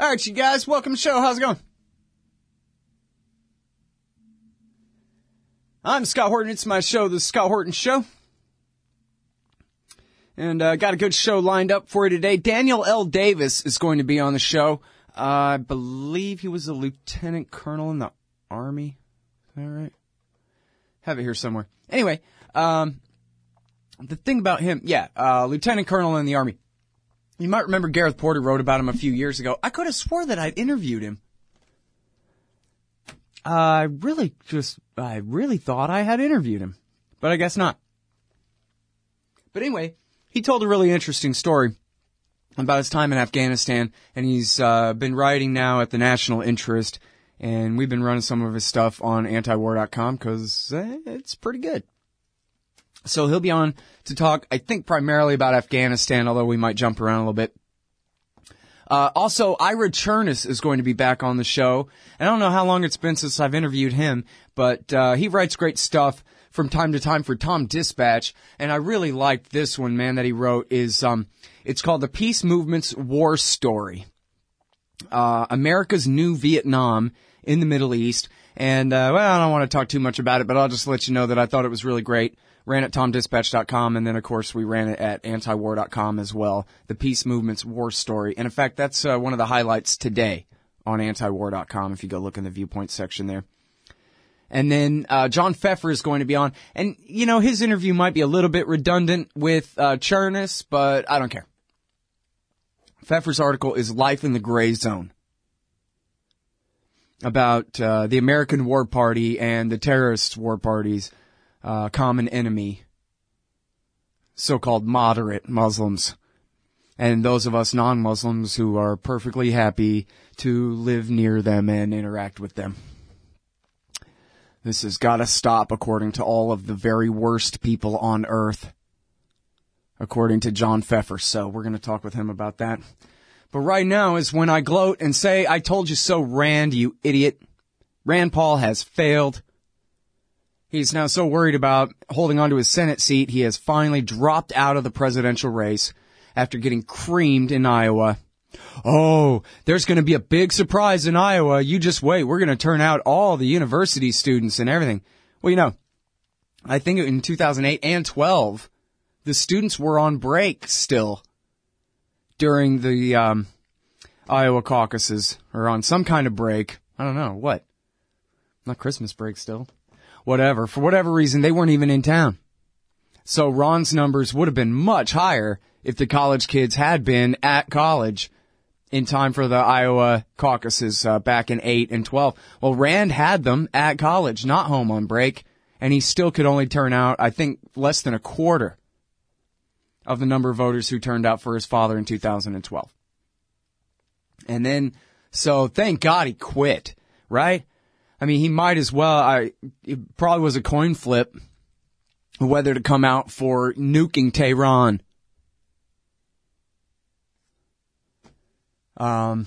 All right, you guys, welcome to the show. How's it going? I'm Scott Horton. It's my show, The Scott Horton Show. And uh, got a good show lined up for you today. Daniel L. Davis is going to be on the show. Uh, I believe he was a lieutenant colonel in the Army. Is that right? Have it here somewhere. Anyway, um, the thing about him, yeah, uh, lieutenant colonel in the Army. You might remember Gareth Porter wrote about him a few years ago. I could have swore that I'd interviewed him. I really just, I really thought I had interviewed him, but I guess not. But anyway, he told a really interesting story about his time in Afghanistan, and he's uh, been writing now at the National Interest, and we've been running some of his stuff on antiwar.com because eh, it's pretty good. So he'll be on to talk, I think, primarily about Afghanistan, although we might jump around a little bit. Uh, also, Ira Chernus is going to be back on the show. I don't know how long it's been since I've interviewed him, but uh, he writes great stuff from time to time for Tom Dispatch, and I really liked this one, man, that he wrote. Is um, it's called the Peace Movement's War Story, uh, America's New Vietnam in the Middle East. And uh, well, I don't want to talk too much about it, but I'll just let you know that I thought it was really great ran at tomdispatch.com, and then of course we ran it at antiwar.com as well. The peace movement's war story, and in fact, that's uh, one of the highlights today on antiwar.com. If you go look in the viewpoint section there. And then uh, John Feffer is going to be on, and you know his interview might be a little bit redundant with uh, Chernus, but I don't care. Feffer's article is "Life in the Gray Zone." about uh, the American War Party and the terrorist war parties uh, common enemy, so-called moderate Muslims, and those of us non-Muslims who are perfectly happy to live near them and interact with them. This has got to stop according to all of the very worst people on earth. According to John Feffer. So we're going to talk with him about that. But right now is when I gloat and say, I told you so, Rand, you idiot. Rand Paul has failed. He's now so worried about holding onto his Senate seat, he has finally dropped out of the presidential race after getting creamed in Iowa. Oh, there's going to be a big surprise in Iowa. You just wait. We're going to turn out all the university students and everything. Well, you know, I think in 2008 and 12, the students were on break still during the um, Iowa caucuses or on some kind of break. I don't know what. Not Christmas break still whatever. For whatever reason, they weren't even in town. So Ron's numbers would have been much higher if the college kids had been at college in time for the Iowa caucuses uh, back in 8 and 12. Well, Rand had them at college, not home on break, and he still could only turn out, I think, less than a quarter of the number of voters who turned out for his father in 2012. And then, so thank God he quit, right? I mean, he might as well. I it probably was a coin flip whether to come out for nuking Tehran. Um,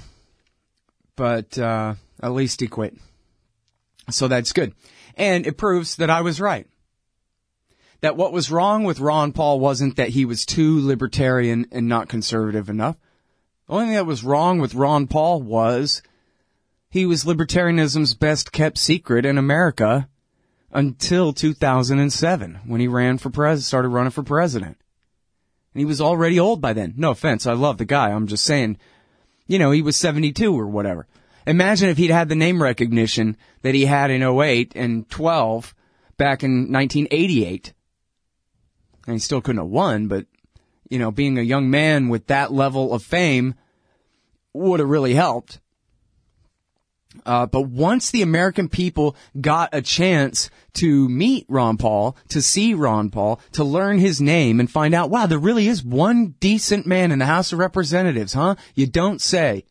but uh, at least he quit, so that's good, and it proves that I was right. That what was wrong with Ron Paul wasn't that he was too libertarian and not conservative enough. The only thing that was wrong with Ron Paul was he was libertarianism's best kept secret in America until 2007 when he ran for pres started running for president. And he was already old by then. No offense, I love the guy. I'm just saying, you know, he was 72 or whatever. Imagine if he'd had the name recognition that he had in 08 and 12 back in 1988. And he still couldn't have won, but, you know, being a young man with that level of fame would have really helped. Uh, but once the American people got a chance to meet Ron Paul, to see Ron Paul, to learn his name and find out, wow, there really is one decent man in the House of Representatives, huh? You don't say.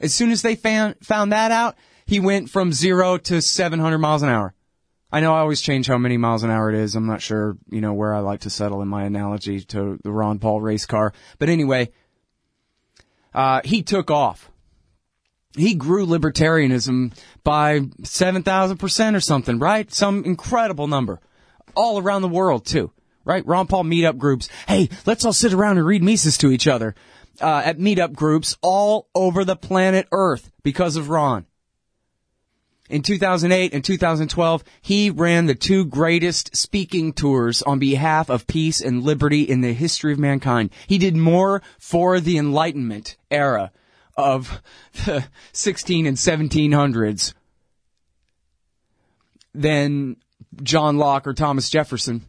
As soon as they found, found that out, he went from zero to 700 miles an hour. I know I always change how many miles an hour it is. I'm not sure, you know, where I like to settle in my analogy to the Ron Paul race car. But anyway, uh, he took off he grew libertarianism by 7,000% or something, right? Some incredible number. All around the world, too, right? Ron Paul meetup groups. Hey, let's all sit around and read Mises to each other. uh, at meetup groups all over the planet Earth because of Ron. In 2008 and 2012, he ran the two greatest speaking tours on behalf of peace and liberty in the history of mankind. He did more for the Enlightenment era of the 16 and 1700s than John Locke or Thomas Jefferson.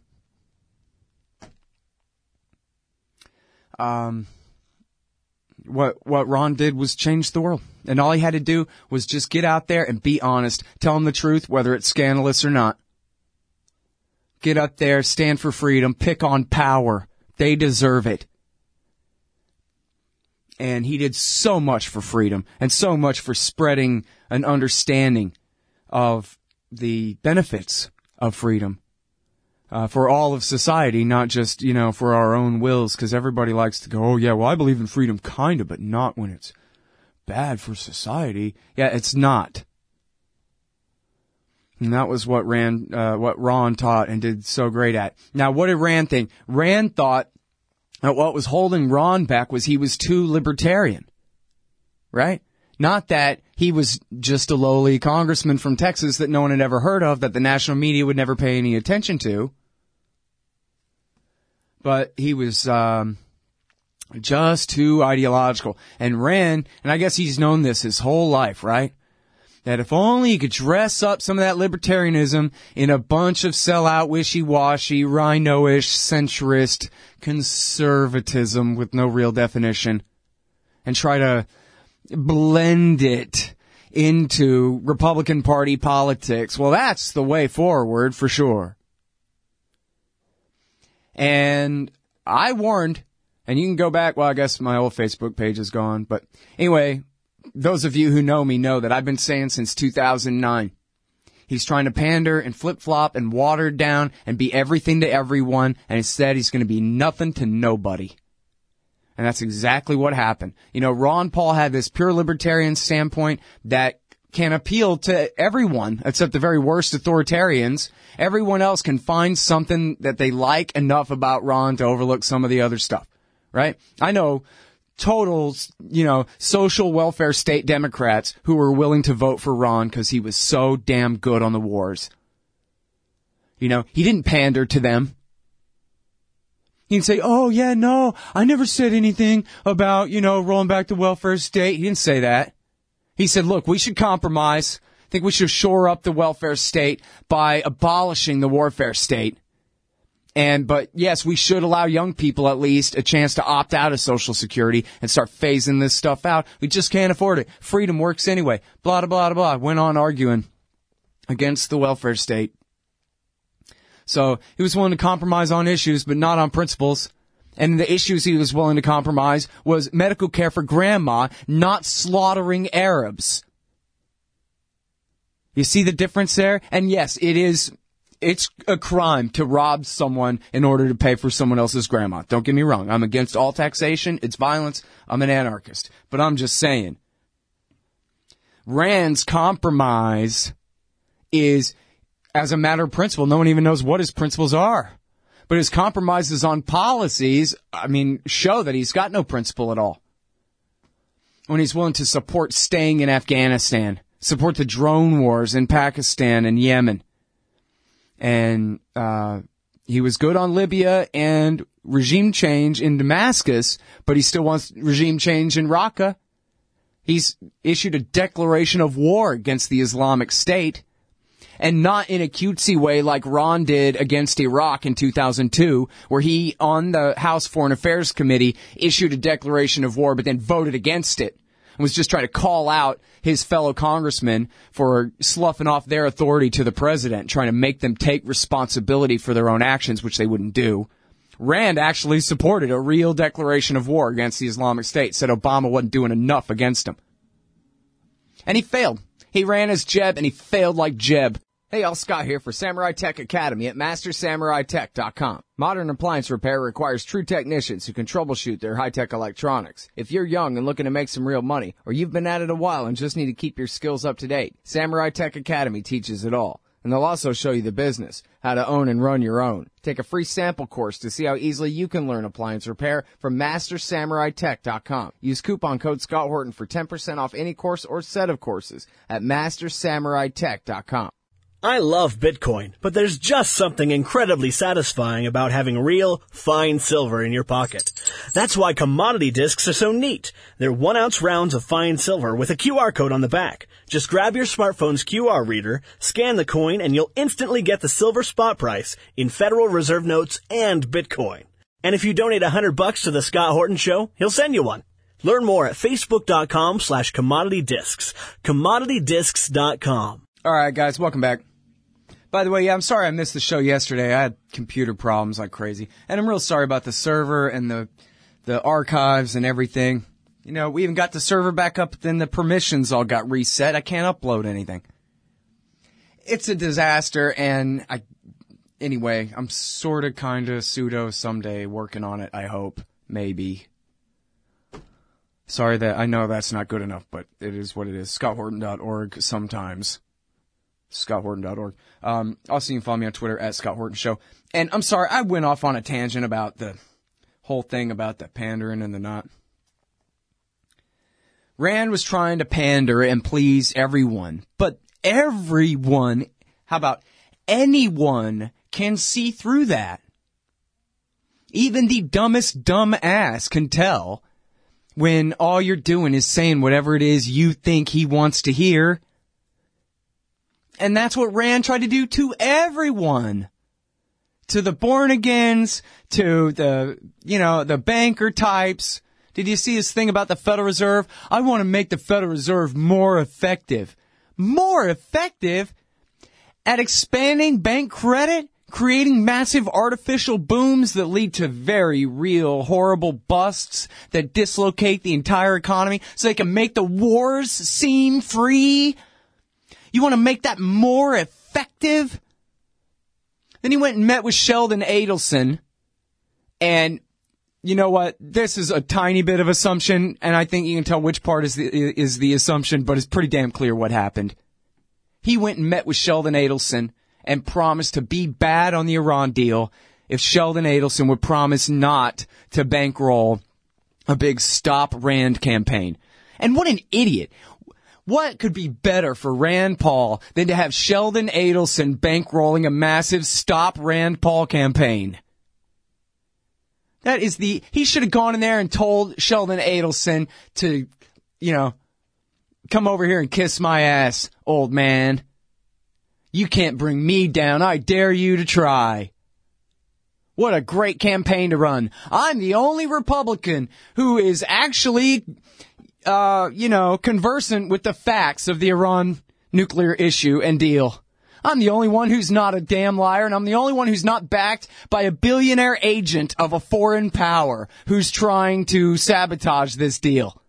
Um, what what Ron did was change the world, and all he had to do was just get out there and be honest, tell them the truth, whether it's scandalous or not. Get up there, stand for freedom, pick on power. They deserve it. And he did so much for freedom and so much for spreading an understanding of the benefits of freedom uh, for all of society, not just you know for our own wills. Because everybody likes to go, oh yeah, well I believe in freedom, kinda, but not when it's bad for society. Yeah, it's not. And that was what Rand, uh, what Ron taught and did so great at. Now, what did Rand think? Rand thought that what was holding Ron back was he was too libertarian. Right? Not that he was just a lowly congressman from Texas that no one had ever heard of, that the national media would never pay any attention to. But he was, um, just too ideological. And Rand, and I guess he's known this his whole life, right? That if only you could dress up some of that libertarianism in a bunch of sellout, wishy-washy, rhino-ish, centrist conservatism with no real definition, and try to blend it into Republican Party politics. Well, that's the way forward for sure. And I warned, and you can go back, well, I guess my old Facebook page is gone, but anyway, those of you who know me know that I've been saying since 2009. He's trying to pander and flip flop and water down and be everything to everyone, and instead he's going to be nothing to nobody. And that's exactly what happened. You know, Ron Paul had this pure libertarian standpoint that can appeal to everyone except the very worst authoritarians. Everyone else can find something that they like enough about Ron to overlook some of the other stuff, right? I know total, you know, social welfare state Democrats who were willing to vote for Ron because he was so damn good on the wars. You know, he didn't pander to them. He'd say, oh yeah, no, I never said anything about, you know, rolling back the welfare state. He didn't say that. He said, look, we should compromise. I think we should shore up the welfare state by abolishing the warfare state. And, but yes, we should allow young people at least a chance to opt out of social security and start phasing this stuff out. We just can't afford it. Freedom works anyway. Blah, blah, blah, blah. Went on arguing against the welfare state. So he was willing to compromise on issues, but not on principles. And the issues he was willing to compromise was medical care for grandma, not slaughtering Arabs. You see the difference there? And yes, it is, it's a crime to rob someone in order to pay for someone else's grandma. Don't get me wrong. I'm against all taxation. It's violence. I'm an anarchist. But I'm just saying. Rand's compromise is as a matter of principle, no one even knows what his principles are. But his compromises on policies, I mean, show that he's got no principle at all. When he's willing to support staying in Afghanistan, support the drone wars in Pakistan and Yemen. And, uh, he was good on Libya and regime change in Damascus, but he still wants regime change in Raqqa. He's issued a declaration of war against the Islamic State and not in a cutesy way like Ron did against Iraq in 2002, where he, on the House Foreign Affairs Committee, issued a declaration of war but then voted against it and was just trying to call out his fellow congressmen for sloughing off their authority to the president, trying to make them take responsibility for their own actions, which they wouldn't do. Rand actually supported a real declaration of war against the Islamic State, said Obama wasn't doing enough against him. And he failed. He ran as Jeb and he failed like Jeb. Hey, all Scott here for Samurai Tech Academy at MasterSamuraiTech.com. Modern appliance repair requires true technicians who can troubleshoot their high-tech electronics. If you're young and looking to make some real money, or you've been at it a while and just need to keep your skills up to date, Samurai Tech Academy teaches it all. And they'll also show you the business, how to own and run your own. Take a free sample course to see how easily you can learn appliance repair from MasterSamuraiTech.com. Use coupon code Scott Horton for 10% off any course or set of courses at MasterSamuraiTech.com. I love Bitcoin, but there's just something incredibly satisfying about having real, fine silver in your pocket. That's why commodity discs are so neat. They're one ounce rounds of fine silver with a QR code on the back. Just grab your smartphone's QR reader, scan the coin, and you'll instantly get the silver spot price in Federal Reserve notes and Bitcoin. And if you donate a hundred bucks to the Scott Horton Show, he'll send you one. Learn more at facebook.com slash commodity discs. Commoditydiscs.com. All right, guys, welcome back. By the way, yeah, I'm sorry I missed the show yesterday. I had computer problems like crazy. And I'm real sorry about the server and the, the archives and everything. You know, we even got the server back up, then the permissions all got reset. I can't upload anything. It's a disaster and I, anyway, I'm sorta kinda pseudo someday working on it, I hope. Maybe. Sorry that, I know that's not good enough, but it is what it is. ScottHorton.org sometimes. ScottHorton.org. Um, also, you can follow me on Twitter at Scott Horton Show. And I'm sorry, I went off on a tangent about the whole thing about the pandering and the not. Rand was trying to pander and please everyone, but everyone, how about anyone can see through that. Even the dumbest dumb ass can tell when all you're doing is saying whatever it is you think he wants to hear and that's what Rand tried to do to everyone. To the born agains, to the, you know, the banker types. Did you see his thing about the Federal Reserve? I want to make the Federal Reserve more effective. More effective at expanding bank credit? creating massive artificial booms that lead to very real horrible busts that dislocate the entire economy so they can make the wars seem free you want to make that more effective? Then he went and met with Sheldon Adelson. And you know what? This is a tiny bit of assumption, and I think you can tell which part is the, is the assumption, but it's pretty damn clear what happened. He went and met with Sheldon Adelson and promised to be bad on the Iran deal if Sheldon Adelson would promise not to bankroll a big Stop Rand campaign. And what an idiot. What could be better for Rand Paul than to have Sheldon Adelson bankrolling a massive Stop Rand Paul campaign? That is the, he should have gone in there and told Sheldon Adelson to, you know, come over here and kiss my ass, old man. You can't bring me down. I dare you to try. What a great campaign to run. I'm the only Republican who is actually uh, you know, conversant with the facts of the Iran nuclear issue and deal. I'm the only one who's not a damn liar, and I'm the only one who's not backed by a billionaire agent of a foreign power who's trying to sabotage this deal.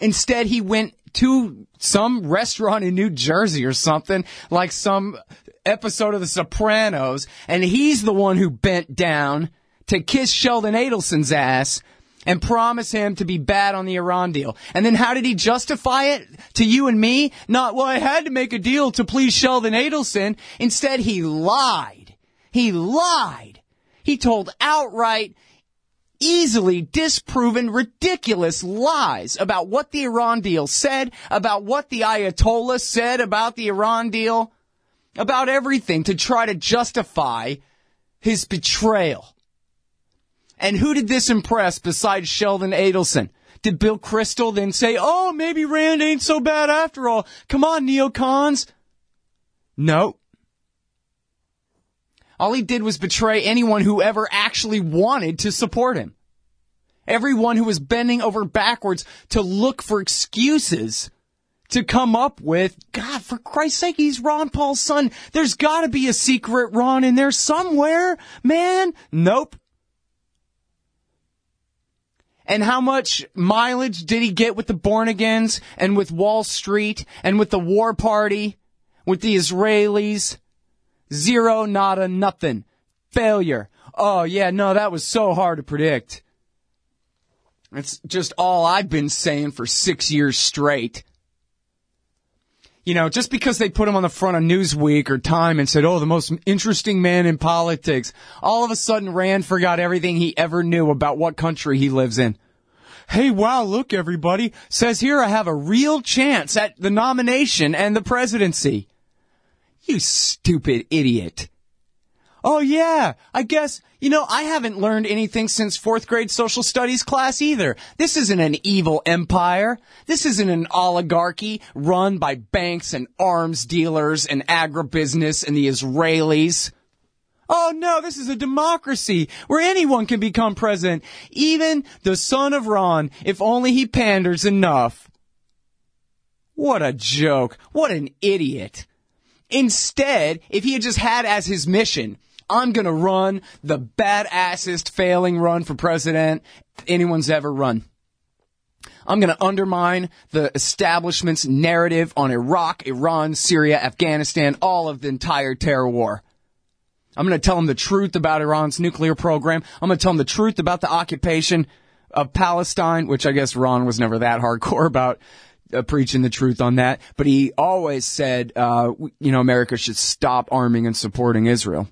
Instead, he went to some restaurant in New Jersey or something, like some episode of The Sopranos, and he's the one who bent down to kiss Sheldon Adelson's ass and promise him to be bad on the Iran deal. And then how did he justify it to you and me? Not, well, I had to make a deal to please Sheldon Adelson. Instead, he lied. He lied. He told outright, easily disproven ridiculous lies about what the Iran deal said, about what the Ayatollah said about the Iran deal, about everything to try to justify his betrayal. And who did this impress besides Sheldon Adelson? Did Bill Kristol then say, oh, maybe Rand ain't so bad after all. Come on, neocons. No. All he did was betray anyone who ever actually wanted to support him. Everyone who was bending over backwards to look for excuses to come up with, God, for Christ's sake, he's Ron Paul's son. There's gotta be a secret Ron in there somewhere, man. Nope. And how much mileage did he get with the born agains and with Wall Street and with the war party, with the Israelis? Zero, nada, nothing. Failure. Oh yeah, no, that was so hard to predict. It's just all I've been saying for six years straight. You know, just because they put him on the front of Newsweek or Time and said, oh, the most interesting man in politics, all of a sudden Rand forgot everything he ever knew about what country he lives in. Hey, wow, look everybody, says here I have a real chance at the nomination and the presidency. You stupid idiot. Oh yeah, I guess, you know, I haven't learned anything since fourth grade social studies class either. This isn't an evil empire. This isn't an oligarchy run by banks and arms dealers and agribusiness and the Israelis. Oh no, this is a democracy where anyone can become president, even the son of Ron, if only he panders enough. What a joke. What an idiot. Instead, if he had just had as his mission, I'm gonna run the badassest failing run for president anyone's ever run. I'm gonna undermine the establishment's narrative on Iraq, Iran, Syria, Afghanistan, all of the entire terror war. I'm gonna tell them the truth about Iran's nuclear program. I'm gonna tell them the truth about the occupation of Palestine, which I guess Ron was never that hardcore about uh, preaching the truth on that. But he always said, uh, you know, America should stop arming and supporting Israel.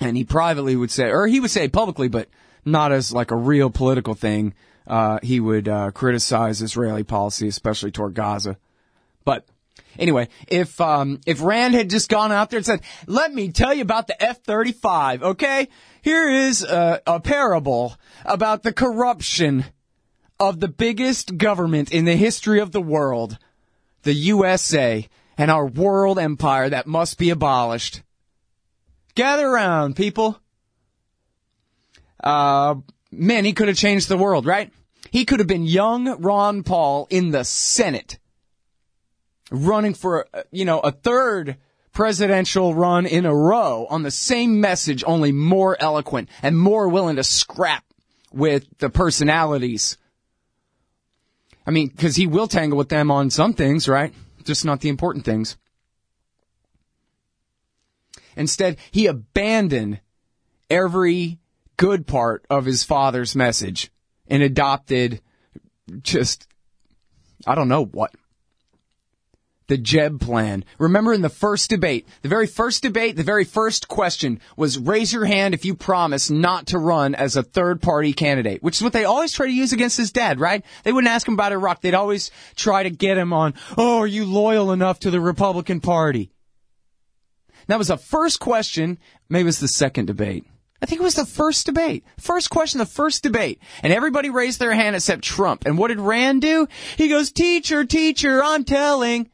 And he privately would say, or he would say publicly, but not as like a real political thing. Uh, he would uh, criticize Israeli policy, especially toward Gaza. But anyway, if um, if Rand had just gone out there and said, "Let me tell you about the F-35," okay? Here is a, a parable about the corruption of the biggest government in the history of the world, the USA, and our world empire that must be abolished. Gather around, people. Uh, man, he could have changed the world, right? He could have been young Ron Paul in the Senate, running for, uh, you know, a third presidential run in a row on the same message, only more eloquent and more willing to scrap with the personalities. I mean, cause he will tangle with them on some things, right? Just not the important things. Instead, he abandoned every good part of his father's message and adopted just, I don't know what. The Jeb plan. Remember in the first debate, the very first debate, the very first question was raise your hand if you promise not to run as a third party candidate, which is what they always try to use against his dad, right? They wouldn't ask him about Iraq. They'd always try to get him on, oh, are you loyal enough to the Republican Party? That was the first question. Maybe it was the second debate. I think it was the first debate. First question, the first debate. And everybody raised their hand except Trump. And what did Rand do? He goes, teacher, teacher, I'm telling.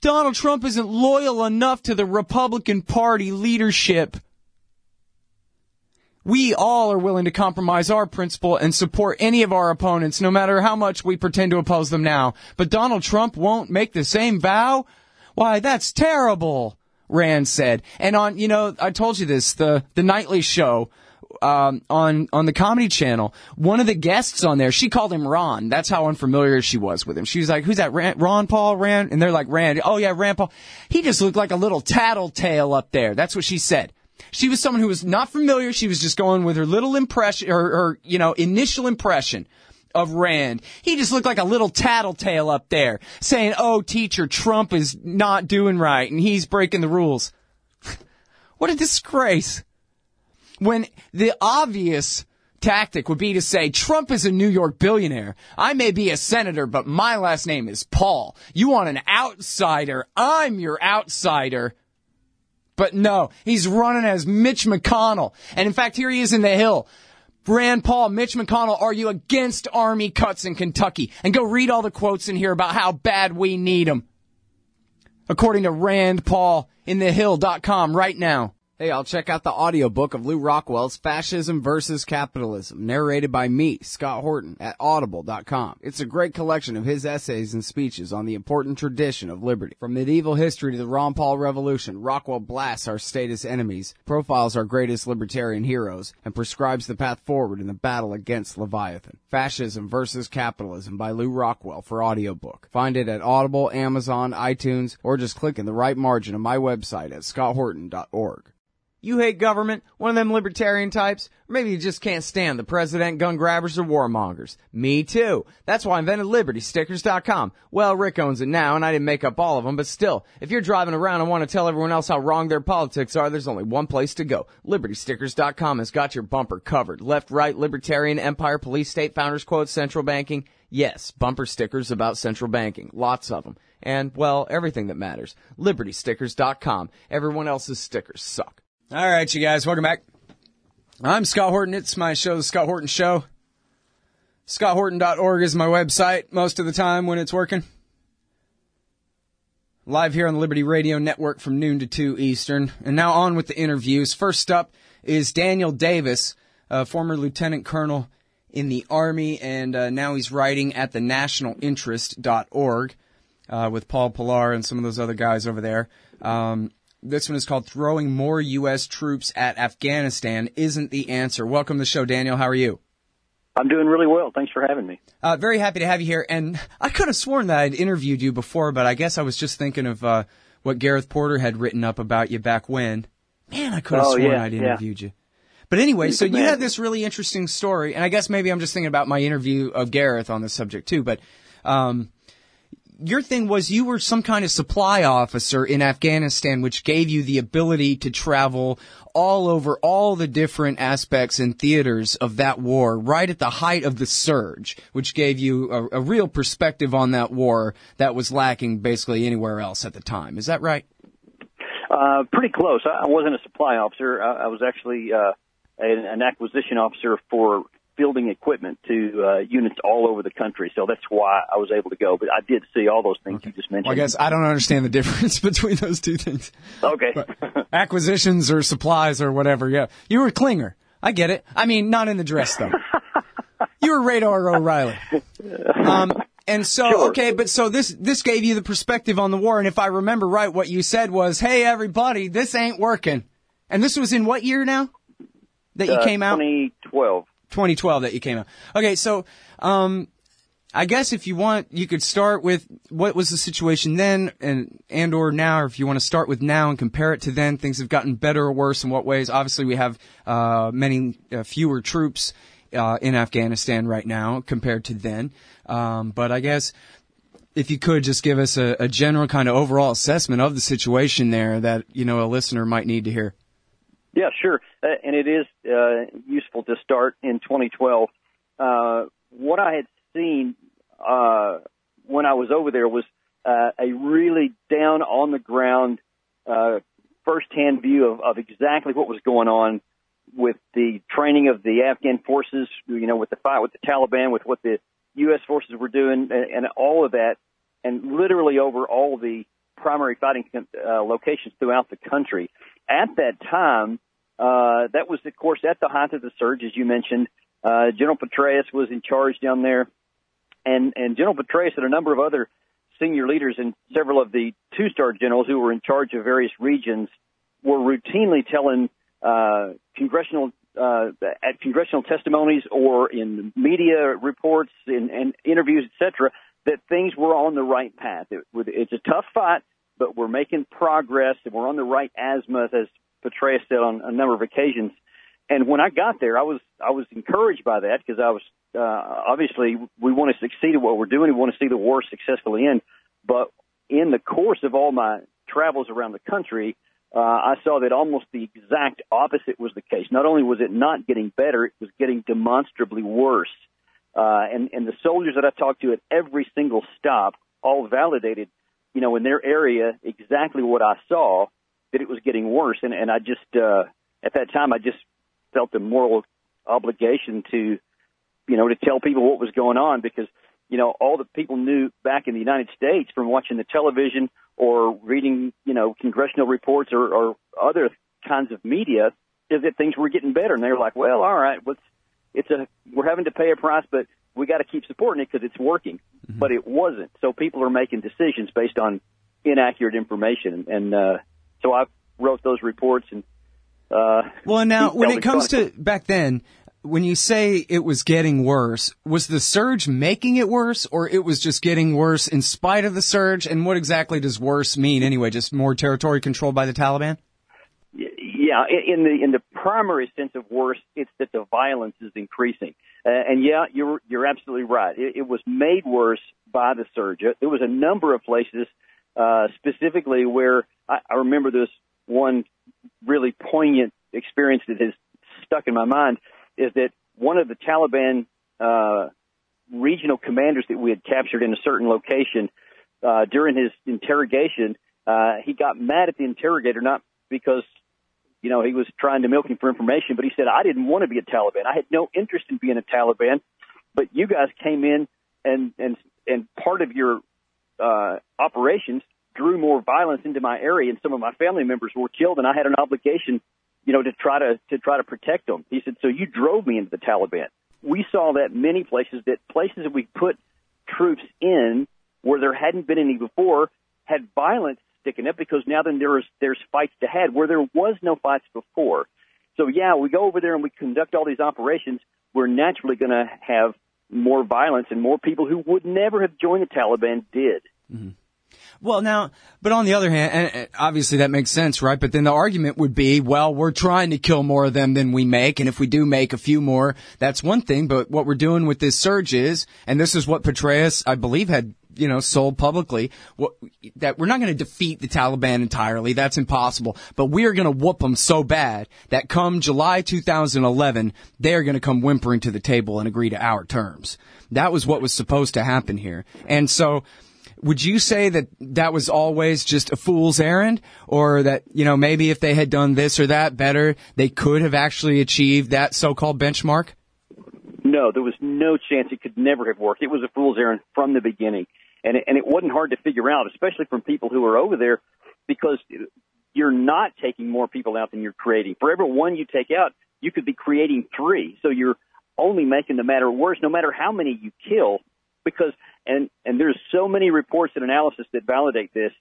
Donald Trump isn't loyal enough to the Republican Party leadership. We all are willing to compromise our principle and support any of our opponents, no matter how much we pretend to oppose them now. But Donald Trump won't make the same vow? Why, that's terrible. Rand said. And on, you know, I told you this, the, the nightly show, um, on, on the comedy channel, one of the guests on there, she called him Ron. That's how unfamiliar she was with him. She was like, who's that? Ron Paul Rand? And they're like, Rand. Oh yeah, Rand Paul. He just looked like a little tattletale up there. That's what she said. She was someone who was not familiar. She was just going with her little impression, her, her, you know, initial impression of Rand. He just looked like a little tattletale up there saying, oh, teacher, Trump is not doing right and he's breaking the rules. what a disgrace. When the obvious tactic would be to say, Trump is a New York billionaire. I may be a senator, but my last name is Paul. You want an outsider? I'm your outsider. But no, he's running as Mitch McConnell. And in fact, here he is in the Hill Rand Paul, Mitch McConnell argue against army cuts in Kentucky. And go read all the quotes in here about how bad we need them. According to Rand Paul in thehill.com right now. Hey, I'll check out the audiobook of Lew Rockwell's Fascism versus Capitalism, narrated by me, Scott Horton, at audible.com. It's a great collection of his essays and speeches on the important tradition of liberty. From medieval history to the Ron Paul Revolution, Rockwell blasts our status enemies, profiles our greatest libertarian heroes, and prescribes the path forward in the battle against Leviathan. Fascism versus Capitalism by Lew Rockwell for audiobook. Find it at Audible, Amazon, iTunes, or just click in the right margin of my website at scotthorton.org. You hate government, one of them libertarian types, or maybe you just can't stand the president, gun grabbers, or warmongers. Me too. That's why I invented LibertyStickers.com. Well, Rick owns it now, and I didn't make up all of them, but still, if you're driving around and want to tell everyone else how wrong their politics are, there's only one place to go. LibertyStickers.com has got your bumper covered. Left, right, libertarian, empire, police, state, founders quote, central banking. Yes, bumper stickers about central banking. Lots of them. And, well, everything that matters. LibertyStickers.com. Everyone else's stickers suck. All right, you guys, welcome back. I'm Scott Horton. It's my show, The Scott Horton Show. ScottHorton.org is my website most of the time when it's working. Live here on the Liberty Radio Network from noon to 2 Eastern. And now on with the interviews. First up is Daniel Davis, a former lieutenant colonel in the Army, and uh, now he's writing at the nationalinterest.org uh, with Paul Pillar and some of those other guys over there. Um, this one is called Throwing More U.S. Troops at Afghanistan Isn't the Answer. Welcome to the show, Daniel. How are you? I'm doing really well. Thanks for having me. Uh, very happy to have you here. And I could have sworn that I'd interviewed you before, but I guess I was just thinking of uh, what Gareth Porter had written up about you back when. Man, I could have Oh, sworn yeah, I'd yeah. interviewed you. But anyway, so you had this really interesting story, and I guess maybe I'm just thinking about my interview of Gareth on this subject too. But um, your thing was you were some kind of supply officer in Afghanistan, which gave you the ability to travel all over all the different aspects and theaters of that war, right at the height of the surge, which gave you a, a real perspective on that war that was lacking basically anywhere else at the time. Is that right? Uh, pretty close. I wasn't a supply officer. I, I was actually uh, an, an acquisition officer for fielding equipment to uh, units all over the country. So that's why I was able to go. But I did see all those things you just mentioned. Well, I guess I don't understand the difference between those two things. Okay. Acquisitions or supplies or whatever. Yeah. You were Klinger. I get it. I mean, not in the dress though. you were Radar O'Reilly. Um, and so, Sure. okay, but so this, this gave you the perspective on the war. And if I remember right, what you said was, Hey, everybody, this ain't working. And this was in what year now that you Uh, came out? 2012. 2012 that you came out. Okay, so um, I guess if you want, you could start with what was the situation then, and and or now, or if you want to start with now and compare it to then, things have gotten better or worse in what ways? Obviously, we have uh, many uh, fewer troops uh, in Afghanistan right now compared to then. Um, but I guess if you could just give us a, a general kind of overall assessment of the situation there that you know a listener might need to hear. Yeah, sure. Uh, and it is uh, useful to start in 2012. Uh, what I had seen uh, when I was over there was uh, a really down on the ground, uh, firsthand view of, of exactly what was going on with the training of the Afghan forces, you know, with the fight with the Taliban, with what the U.S. forces were doing, and, and all of that, and literally over all the primary fighting uh, locations throughout the country. At that time, uh, that was, of course, at the height of the surge, as you mentioned. Uh, General Petraeus was in charge down there, and and General Petraeus and a number of other senior leaders and several of the two-star generals who were in charge of various regions were routinely telling uh, congressional uh, at congressional testimonies or in media reports in, and interviews, etc., that things were on the right path. It, it's a tough fight, but we're making progress and we're on the right azimuth, as Petraeus said on a number of occasions. And when I got there, I was I was encouraged by that because I was uh, obviously we want to succeed at what we're doing. We want to see the war successfully end. But in the course of all my travels around the country, uh, I saw that almost the exact opposite was the case. Not only was it not getting better, it was getting demonstrably worse. Uh, and, and the soldiers that I talked to at every single stop all validated, you know, in their area exactly what I saw, that it was getting worse. And, and I just, uh, at that time, I just felt the moral obligation to, you know, to tell people what was going on because, you know, all the people knew back in the United States from watching the television or reading, you know, congressional reports or, or other kinds of media is that things were getting better. And they were like, well, all right, let's, it's a, we're having to pay a price, but we got to keep supporting it because it's working. Mm-hmm. But it wasn't. So people are making decisions based on inaccurate information. And, uh, so I wrote those reports and, uh, Well, now when it comes to back then, when you say it was getting worse, was the surge making it worse, or it was just getting worse in spite of the surge? And what exactly does worse mean anyway? Just more territory controlled by the Taliban? Yeah, in the in the primary sense of worse, it's that the violence is increasing. Uh, and yeah, you're you're absolutely right. It, it was made worse by the surge. There was a number of places, uh, specifically where I, I remember this one really poignant experience that has stuck in my mind is that one of the Taliban uh, regional commanders that we had captured in a certain location uh, during his interrogation, uh, he got mad at the interrogator not because you know he was trying to milk him for information, but he said I didn't want to be a Taliban. I had no interest in being a Taliban, but you guys came in and and and part of your uh, operations drew more violence into my area, and some of my family members were killed, and I had an obligation, you know, to try to to try to protect them. He said, so you drove me into the Taliban. We saw that many places that places that we put troops in where there hadn't been any before had violence sticking up because now then there's there's fights to have where there was no fights before. So yeah, we go over there and we conduct all these operations. We're naturally going to have more violence and more people who would never have joined the Taliban did. Mm-hmm. Well, now, but on the other hand, and obviously that makes sense, right? But then the argument would be, well, we're trying to kill more of them than we make, and if we do make a few more, that's one thing. But what we're doing with this surge is, and this is what Petraeus, I believe, had you know, sold publicly what, that we're not going to defeat the Taliban entirely. That's impossible. But we are going to whoop them so bad that come July 2011, they're going to come whimpering to the table and agree to our terms. That was what was supposed to happen here. And so, would you say that that was always just a fool's errand or that, you know, maybe if they had done this or that better, they could have actually achieved that so-called benchmark? No, there was no chance it could never have worked. It was a fool's errand from the beginning. And it, and it wasn't hard to figure out, especially from people who are over there, because you're not taking more people out than you're creating. For every one you take out, you could be creating three. So you're only making the matter worse, no matter how many you kill, because and and there's so many reports and analysis that validate this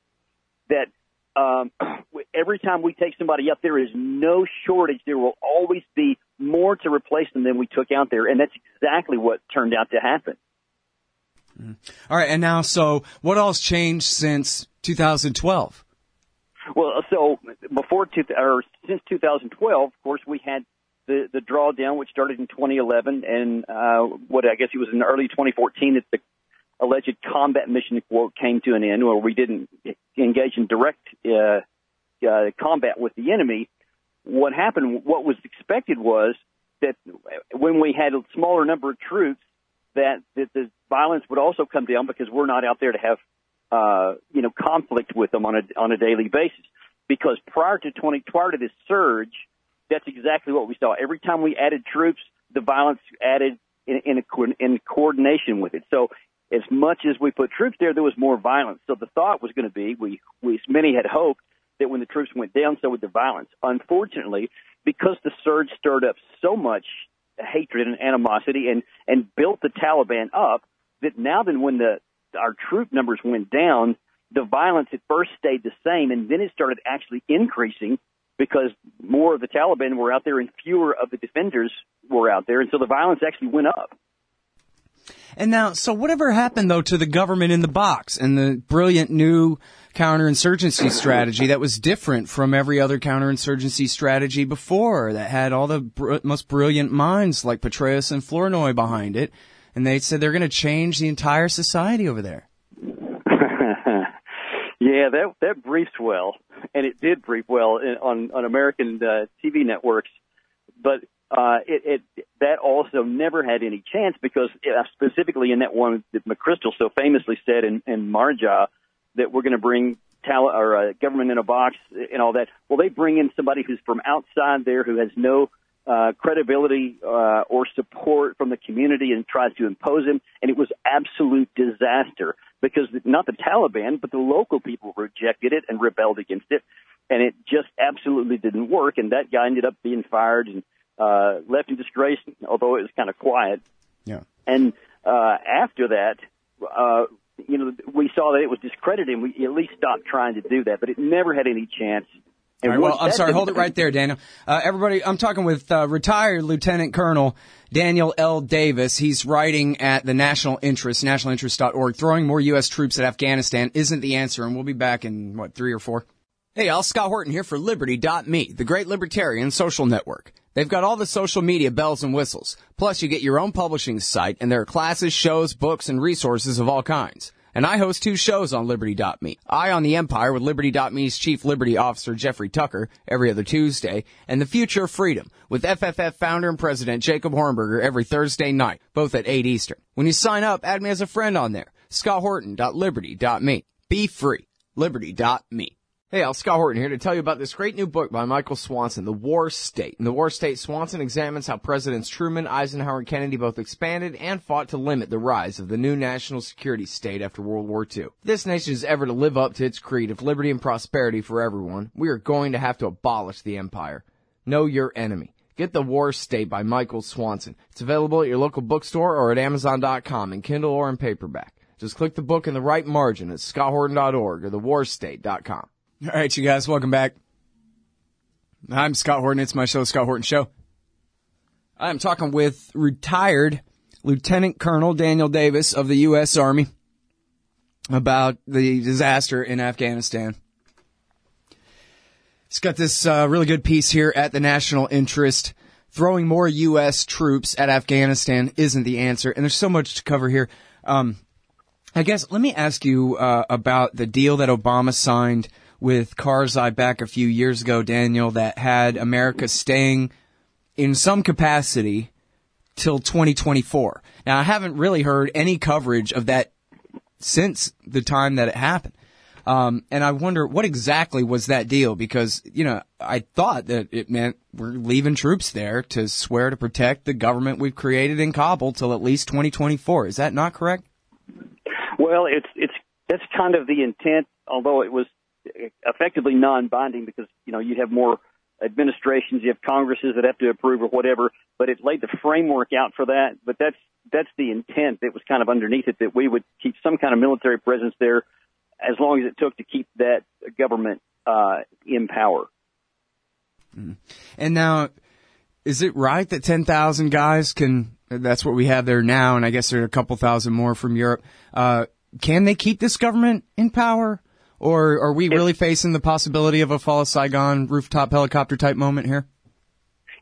that um, every time we take somebody up, there is no shortage. There will always be more to replace them than we took out there, and that's exactly what turned out to happen. Mm-hmm. All right, and now, so what else changed since 2012? Well, so before two, or since 2012, of course, we had the the drawdown, which started in 2011, and uh, what I guess it was in early 2014 that the alleged combat mission quote came to an end, where we didn't engage in direct uh, uh, combat with the enemy. What happened? What was expected was that when we had a smaller number of troops, that, the violence would also come down because we're not out there to have uh, you know conflict with them on a on a daily basis. Because prior to 20 prior to this surge, that's exactly what we saw. Every time we added troops, the violence added in, in, a, in coordination with it. So as much as we put troops there, there was more violence. So the thought was going to be, we, we many had hoped that when the troops went down, so would the violence. Unfortunately, because the surge stirred up so much hatred and animosity and and built the Taliban up, that now then when the our troop numbers went down, the violence at first stayed the same, and then it started actually increasing because more of the Taliban were out there and fewer of the defenders were out there, and so the violence actually went up. And now, so whatever happened though to the government in the box and the brilliant new counterinsurgency strategy that was different from every other counterinsurgency strategy before that had all the br- most brilliant minds like Petraeus and Flournoy behind it. And they said they're going to change the entire society over there. yeah, that that briefs well, and it did brief well in, on on American uh, TV networks. But uh, it, it that also never had any chance because uh, specifically in that one that McChrystal so famously said in, in Marjah that we're going to bring talent or uh, government in a box and all that. Well, they bring in somebody who's from outside there who has no uh, credibility uh, or support from the community and tries to impose him, and it was absolute disaster because not the Taliban but the local people rejected it and rebelled against it, and it just absolutely didn't work. And that guy ended up being fired and uh, left in disgrace, although it was kind of quiet. Yeah. And uh, after that, uh, you know, we saw that it was discredited, and we at least stopped trying to do that. But it never had any chance. And All right, well, I'm sorry. Hold it right there, Daniel. Uh, everybody, I'm talking with uh, retired Lieutenant Colonel Daniel L. Davis. He's writing at the National Interest, nationalinterest.org. Throwing more U.S. troops at Afghanistan isn't the answer, and we'll be back in what three or four. Hey, Al Scott Horton here for Liberty.me, the great libertarian social network. They've got all the social media bells and whistles. Plus, you get your own publishing site, and there are classes, shows, books, and resources of all kinds. And I host two shows on Liberty.me. Eye on the Empire with Liberty.me's Chief Liberty Officer Jeffrey Tucker every other Tuesday, and The Future of Freedom with FFF founder and president Jacob Hornberger every Thursday night, both at 8 Eastern. When you sign up, add me as a friend on there. ScottHorton.Liberty.me. Be free. Liberty.me. Hey, Al Scott Horton here to tell you about this great new book by Michael Swanson, The War State. In The War State, Swanson examines how Presidents Truman, Eisenhower, and Kennedy both expanded and fought to limit the rise of the new national security state after World War II. If this nation is ever to live up to its creed of liberty and prosperity for everyone, we are going to have to abolish the empire. Know your enemy. Get The War State by Michael Swanson. It's available at your local bookstore or at Amazon.com in Kindle or in paperback. Just click the book in the right margin at scotthorton.org or thewarstate.com. All right, you guys, welcome back. I'm Scott Horton. It's my show, Scott Horton Show. I'm talking with retired Lieutenant Colonel Daniel Davis of the U.S. Army about the disaster in Afghanistan. He's got this uh, really good piece here at the National Interest. Throwing more U.S. troops at Afghanistan isn't the answer, and there's so much to cover here. Um, I guess let me ask you uh, about the deal that Obama signed with Karzai back a few years ago, Daniel, that had America staying in some capacity till 2024. Now, I haven't really heard any coverage of that since the time that it happened. Um, and I wonder what exactly was that deal because, you know, I thought that it meant we're leaving troops there to swear to protect the government we've created in Kabul till at least 2024. Is that not correct? Well, it's, it's, that's kind of the intent, although it was effectively non-binding because you know you'd have more administrations, you have Congresses that have to approve or whatever. But it laid the framework out for that. But that's that's the intent that was kind of underneath it that we would keep some kind of military presence there as long as it took to keep that government uh, in power. Mm-hmm. And now, is it right that ten thousand guys can? That's what we have there now, and I guess there are a couple thousand more from Europe. Uh, can they keep this government in power? Or are we really if, facing the possibility of a fall of Saigon rooftop helicopter type moment here?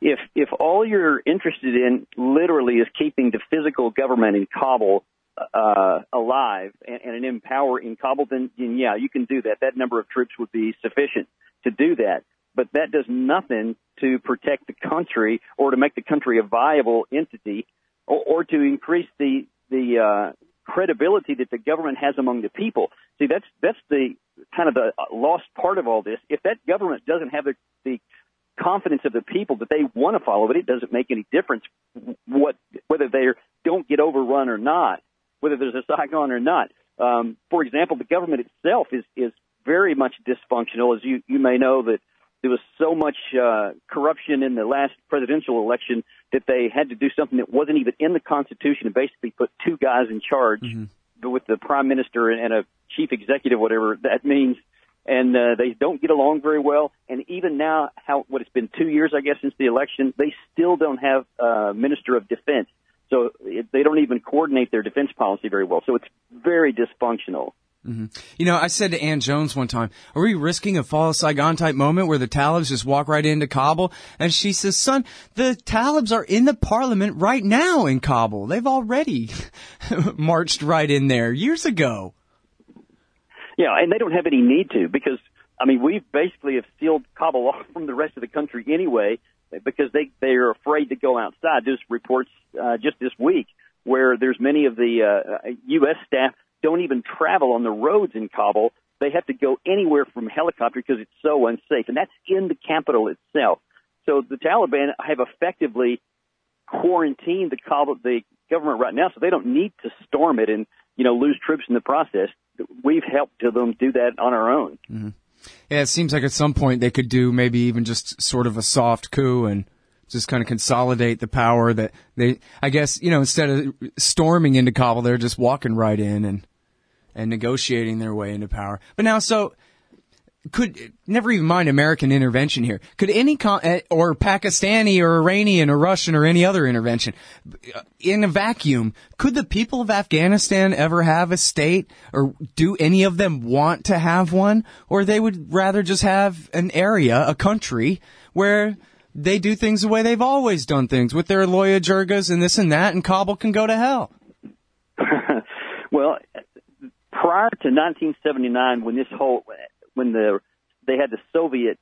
If if all you're interested in literally is keeping the physical government in Kabul uh, alive and, and in power in Kabul, then, then yeah, you can do that. That number of troops would be sufficient to do that. But that does nothing to protect the country or to make the country a viable entity or, or to increase the the uh, credibility that the government has among the people. See, that's that's the kind of the lost part of all this. If that government doesn't have the, the confidence of the people that they want to follow it, it doesn't make any difference what whether they don't get overrun or not, whether there's a Saigon or not. Um, for example, the government itself is is very much dysfunctional, as you you may know that there was so much uh, corruption in the last presidential election that they had to do something that wasn't even in the Constitution and basically put two guys in charge mm-hmm. with the prime minister and a chief executive, whatever that means. And uh, they don't get along very well. And even now, how what it's been two years, I guess, since the election, they still don't have a minister of defense. So it, they don't even coordinate their defense policy very well. So it's very dysfunctional. Mm-hmm. You know, I said to Ann Jones one time, are we risking a fall of Saigon type moment where the Talibs just walk right into Kabul? And she says, son, the Talibs are in the parliament right now in Kabul. They've already marched right in there years ago. Yeah, and they don't have any need to because, I mean, we basically have sealed Kabul off from the rest of the country anyway because they, they are afraid to go outside. There's reports, uh, just this week where there's many of the, uh, U.S. staff don't even travel on the roads in Kabul. They have to go anywhere from helicopter because it's so unsafe, and that's in the capital itself. So the Taliban have effectively quarantined the Kabul, the government right now, so they don't need to storm it and you know lose troops in the process. We've helped them do that on our own. Mm-hmm. Yeah, it seems like at some point they could do maybe even just sort of a soft coup and just kind of consolidate the power that they, I guess, you know, instead of storming into Kabul, they're just walking right in and and negotiating their way into power. But now, so could never even mind American intervention here. Could any con- eh, or Pakistani or Iranian or Russian or any other intervention in a vacuum? Could the people of Afghanistan ever have a state, or do any of them want to have one, or they would rather just have an area, a country where they do things the way they've always done things with their Loya Jirgas and this and that, and Kabul can go to hell. well, prior to 1979, when this whole when the they had the Soviet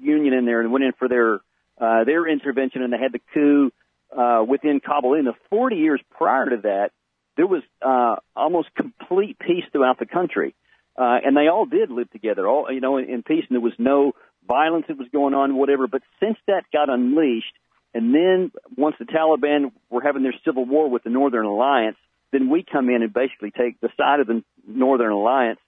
Union in there and went in for their uh, their intervention, and they had the coup uh, within Kabul. In the 40 years prior to that, there was uh, almost complete peace throughout the country, uh, and they all did live together, all you know, in, in peace, and there was no violence that was going on, whatever. But since that got unleashed, and then once the Taliban were having their civil war with the Northern Alliance, then we come in and basically take the side of the Northern Alliance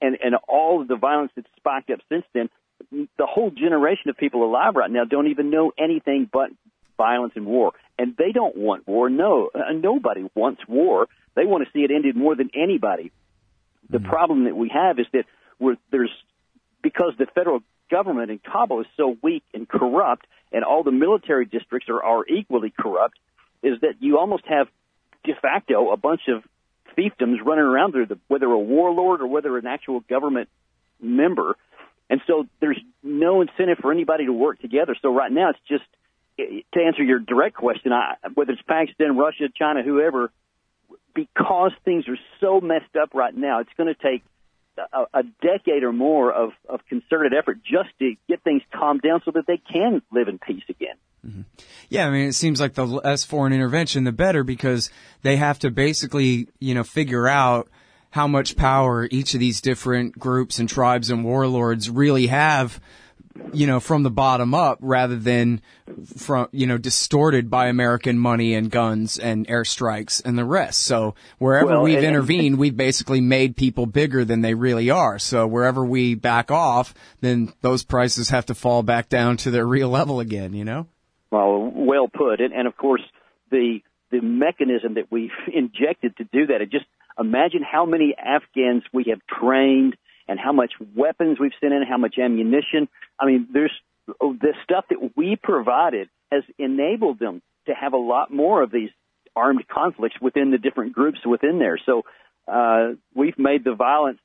and, and all of the violence that's spiked up since then, the whole generation of people alive right now don't even know anything but violence and war. And they don't want war. No, uh, nobody wants war. They want to see it ended more than anybody. The mm-hmm. problem that we have is that we're, there's, because the federal government in Kabul is so weak and corrupt, and all the military districts are, are equally corrupt, is that you almost have de facto a bunch of fiefdoms running around there, whether a warlord or whether an actual government member. And so there's no incentive for anybody to work together. So right now it's just to answer your direct question, I, whether it's Pakistan, Russia, China, whoever, because things are so messed up right now, it's going to take a, a decade or more of, of concerted effort just to get things calmed down so that they can live in peace again. Mm-hmm. Yeah, I mean, it seems like the less foreign intervention, the better, because they have to basically, you know, figure out how much power each of these different groups and tribes and warlords really have you know, from the bottom up rather than from, you know, distorted by American money and guns and airstrikes and the rest. So wherever well, we've and, intervened, we've basically made people bigger than they really are. So wherever we back off, then those prices have to fall back down to their real level again, you know? Well, well put. And, and of course, the, the mechanism that we've injected to do that, just imagine how many Afghans we have trained – and how much weapons we've sent in, how much ammunition. I mean, there's oh, the stuff that we provided has enabled them to have a lot more of these armed conflicts within the different groups within there. So uh, we've made the violence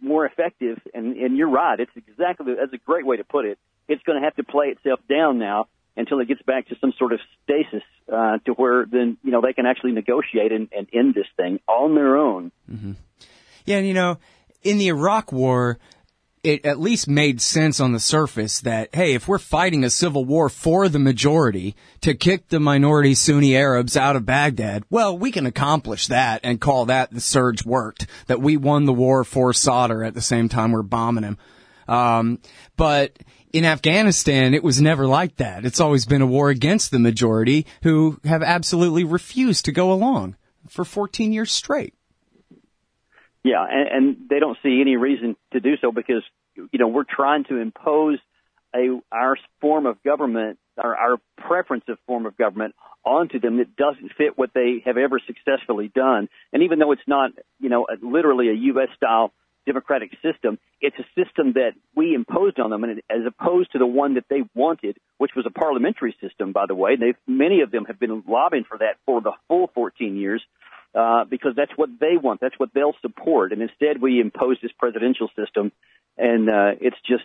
more effective, and, and you're right. It's exactly that's a great way to put it. It's going to have to play itself down now until it gets back to some sort of stasis uh, to where then you know they can actually negotiate and, and end this thing on their own. Mm-hmm. Yeah, and you know in the Iraq War, it at least made sense on the surface that, hey, if we're fighting a civil war for the majority to kick the minority Sunni Arabs out of Baghdad, well, we can accomplish that and call that the surge worked, that we won the war for Sadr at the same time we're bombing him. Um, but in Afghanistan, it was never like that. It's always been a war against the majority who have absolutely refused to go along for 14 years straight. Yeah, and, and they don't see any reason to do so because you know we're trying to impose a our form of government, our, our preference of form of government onto them that doesn't fit what they have ever successfully done. And even though it's not you know literally a U.S. style democratic system, it's a system that we imposed on them, and as opposed to the one that they wanted, which was a parliamentary system, by the way. They many of them have been lobbying for that for the full 14 years uh, because that's what they want. That's what they'll support. And instead, we impose this presidential system, and uh, it's just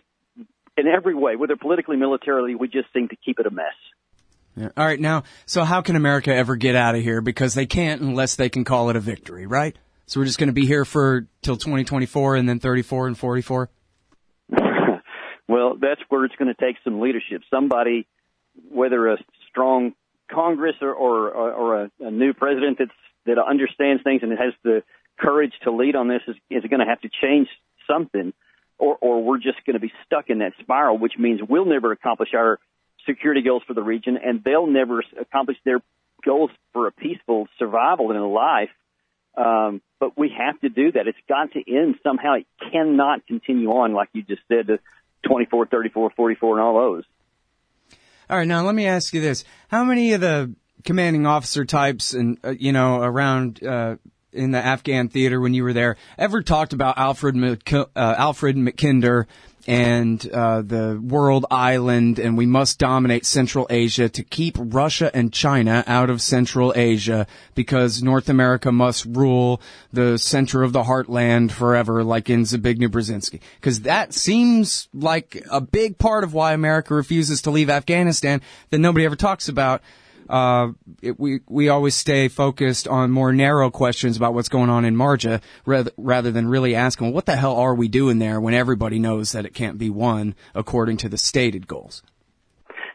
in every way, whether politically, militarily, we just seem to keep it a mess. Yeah. All right, now, so how can America ever get out of here? Because they can't unless they can call it a victory, right? So we're just going to be here for till 2024 and then 34 and 44. well, that's where it's going to take some leadership. Somebody, whether a strong Congress or or, or a, a new president that's that understands things and has the courage to lead on this is, is going to have to change something, or, or we're just going to be stuck in that spiral, which means we'll never accomplish our security goals for the region, and they'll never accomplish their goals for a peaceful survival in a life. Um, but we have to do that. It's got to end somehow. It cannot continue on like you just said, to 24, 34, 44, and all those. All right, now let me ask you this: How many of the commanding officer types and uh, you know around uh, in the Afghan theater when you were there ever talked about Alfred uh, Alfred Mackinder and uh, the world island, and we must dominate Central Asia to keep Russia and China out of Central Asia because North America must rule the center of the heartland forever, like in Zbigniew Brzezinski. Because that seems like a big part of why America refuses to leave Afghanistan that nobody ever talks about uh, it, we we always stay focused on more narrow questions about what's going on in Marja rather, rather than really asking, well, what the hell are we doing there when everybody knows that it can't be won according to the stated goals?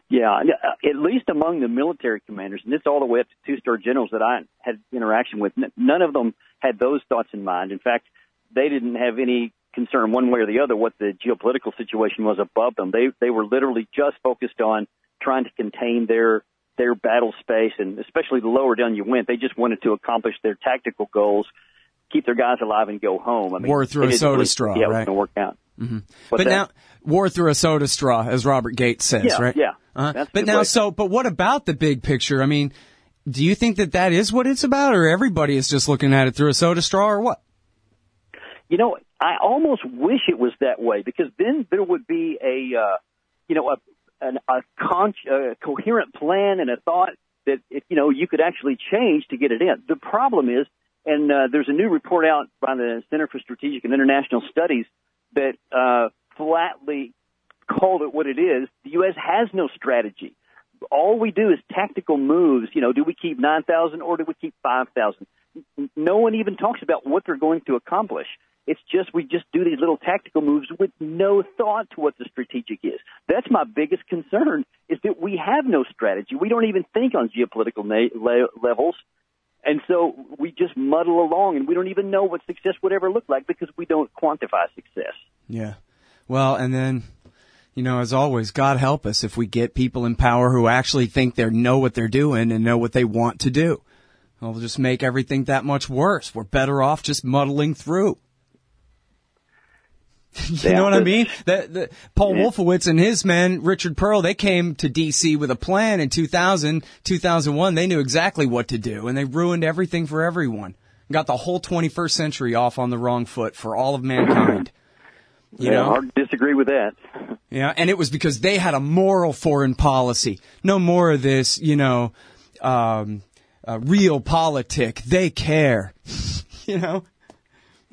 Yeah, uh, at least among the military commanders, and this all the way up to two-star generals that I had interaction with. None of them had those thoughts in mind. In fact, they didn't have any concern one way or the other what the geopolitical situation was above them. They they were literally just focused on trying to contain their their battle space, and especially the lower down you went, they just wanted to accomplish their tactical goals, keep their guys alive, and go home. I mean, war through a soda really, straw, yeah, right? It work out. Mm-hmm. But now, war through a soda straw, as Robert Gates says, yeah, right? Yeah. Uh-huh. But now, way. so, but what about the big picture? I mean, do you think that that is what it's about, or everybody is just looking at it through a soda straw, or what? You know, I almost wish it was that way because then there would be a, uh, you know, a, an, a, con- a coherent plan and a thought that if, you know you could actually change to get it in. The problem is, and uh, there's a new report out by the Center for Strategic and International Studies that uh, flatly called it what it is. The U.S. has no strategy. All we do is tactical moves. You know, do we keep 9,000 or do we keep 5,000? No one even talks about what they're going to accomplish. It's just we just do these little tactical moves with no thought to what the strategic is. That's my biggest concern is that we have no strategy. We don't even think on geopolitical na- le- levels. And so we just muddle along and we don't even know what success would ever look like because we don't quantify success. Yeah. Well, and then, you know, as always, God help us if we get people in power who actually think they know what they're doing and know what they want to do. It'll just make everything that much worse. We're better off just muddling through. you know what I mean? The, Paul yeah. Wolfowitz and his man, Richard Perle, they came to DC with a plan in 2000, 2001. They knew exactly what to do and they ruined everything for everyone. Got the whole 21st century off on the wrong foot for all of mankind. You yeah, know? hard to disagree with that. Yeah, and it was because they had a moral foreign policy. No more of this, you know, um, uh, realpolitik. They care. you know?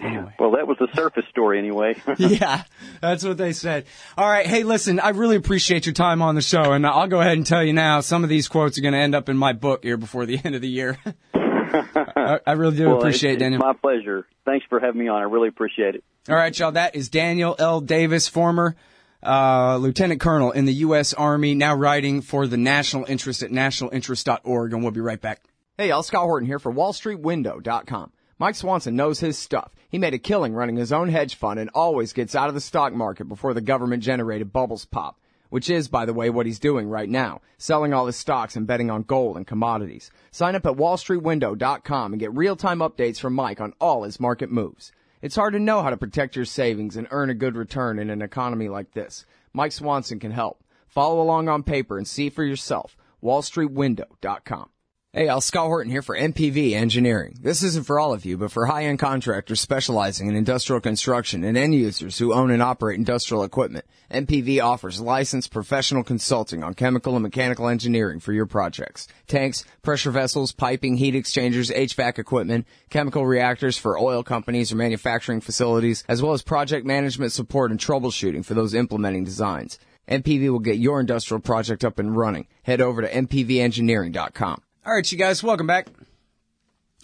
Anyway. Well, that was the surface story anyway. yeah, that's what they said. All right. Hey, listen, I really appreciate your time on the show. And I'll go ahead and tell you now, some of these quotes are going to end up in my book here before the end of the year. I, I, really do well, appreciate it's, Daniel. My pleasure. Thanks for having me on. I really appreciate it. All right, y'all. That is Daniel L. Davis, former uh, lieutenant colonel in the U.S. Army, now writing for the National Interest at nationalinterest.org. And we'll be right back. Hey, y'all. Scott Horton here for WallStreetWindow.com. Mike Swanson knows his stuff. He made a killing running his own hedge fund and always gets out of the stock market before the government generated bubbles pop. Which is, by the way, what he's doing right now. Selling all his stocks and betting on gold and commodities. Sign up at wallstreetwindow.com and get real-time updates from Mike on all his market moves. It's hard to know how to protect your savings and earn a good return in an economy like this. Mike Swanson can help. Follow along on paper and see for yourself. wallstreetwindow.com. Hey, Al Scott Horton here for MPV Engineering. This isn't for all of you, but for high-end contractors specializing in industrial construction and end users who own and operate industrial equipment. MPV offers licensed professional consulting on chemical and mechanical engineering for your projects. Tanks, pressure vessels, piping, heat exchangers, HVAC equipment, chemical reactors for oil companies or manufacturing facilities, as well as project management support and troubleshooting for those implementing designs. MPV will get your industrial project up and running. Head over to mpvengineering.com. All right, you guys, welcome back.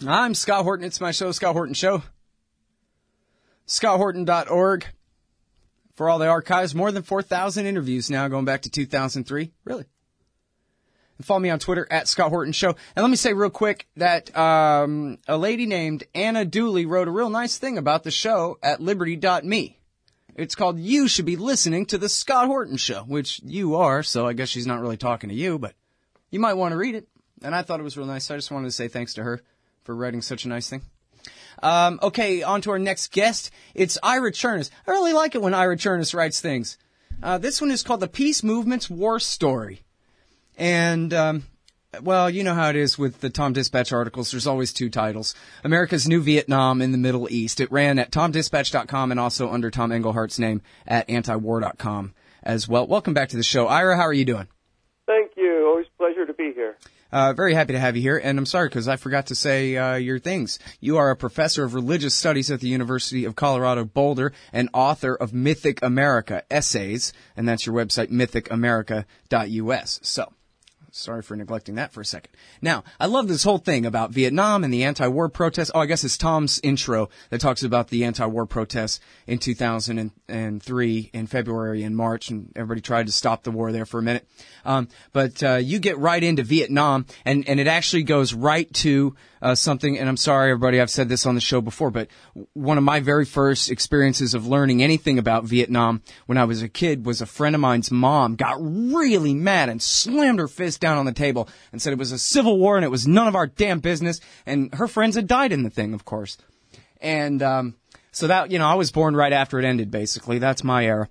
I'm Scott Horton. It's my show, Scott Horton Show. ScottHorton.org for all the archives. More than 4,000 interviews now going back to 2003. Really? And follow me on Twitter at Scott Horton Show. And let me say real quick that um, a lady named Anna Dooley wrote a real nice thing about the show at Liberty.me. It's called You Should Be Listening to the Scott Horton Show, which you are, so I guess she's not really talking to you, but you might want to read it and I thought it was real nice. I just wanted to say thanks to her for writing such a nice thing. Um, okay, on to our next guest. It's Ira Chernus. I really like it when Ira Chernus writes things. Uh, this one is called The Peace Movement's War Story. And um, well, you know how it is with the Tom Dispatch articles. There's always two titles. America's New Vietnam in the Middle East. It ran at tomdispatch.com and also under Tom Engelhardt's name at antiwar.com as well. Welcome back to the show. Ira, how are you doing? Thank you. Always a pleasure to be here. Uh, very happy to have you here, and I'm sorry because I forgot to say uh, your things. You are a professor of religious studies at the University of Colorado Boulder and author of Mythic America Essays, and that's your website, mythicamerica.us. So, Sorry for neglecting that for a second. Now, I love this whole thing about Vietnam and the anti-war protests. Oh, I guess it's Tom's intro that talks about the anti-war protests in 2003 in February and March, and everybody tried to stop the war there for a minute. Um, but uh, you get right into Vietnam, and and it actually goes right to uh, something. And I'm sorry, everybody, I've said this on the show before, but one of my very first experiences of learning anything about Vietnam when I was a kid was a friend of mine's mom got really mad and slammed her fist down on the table and said it was a civil war and it was none of our damn business. And her friends had died in the thing, of course. And um, so that you know, I was born right after it ended. Basically, that's my era.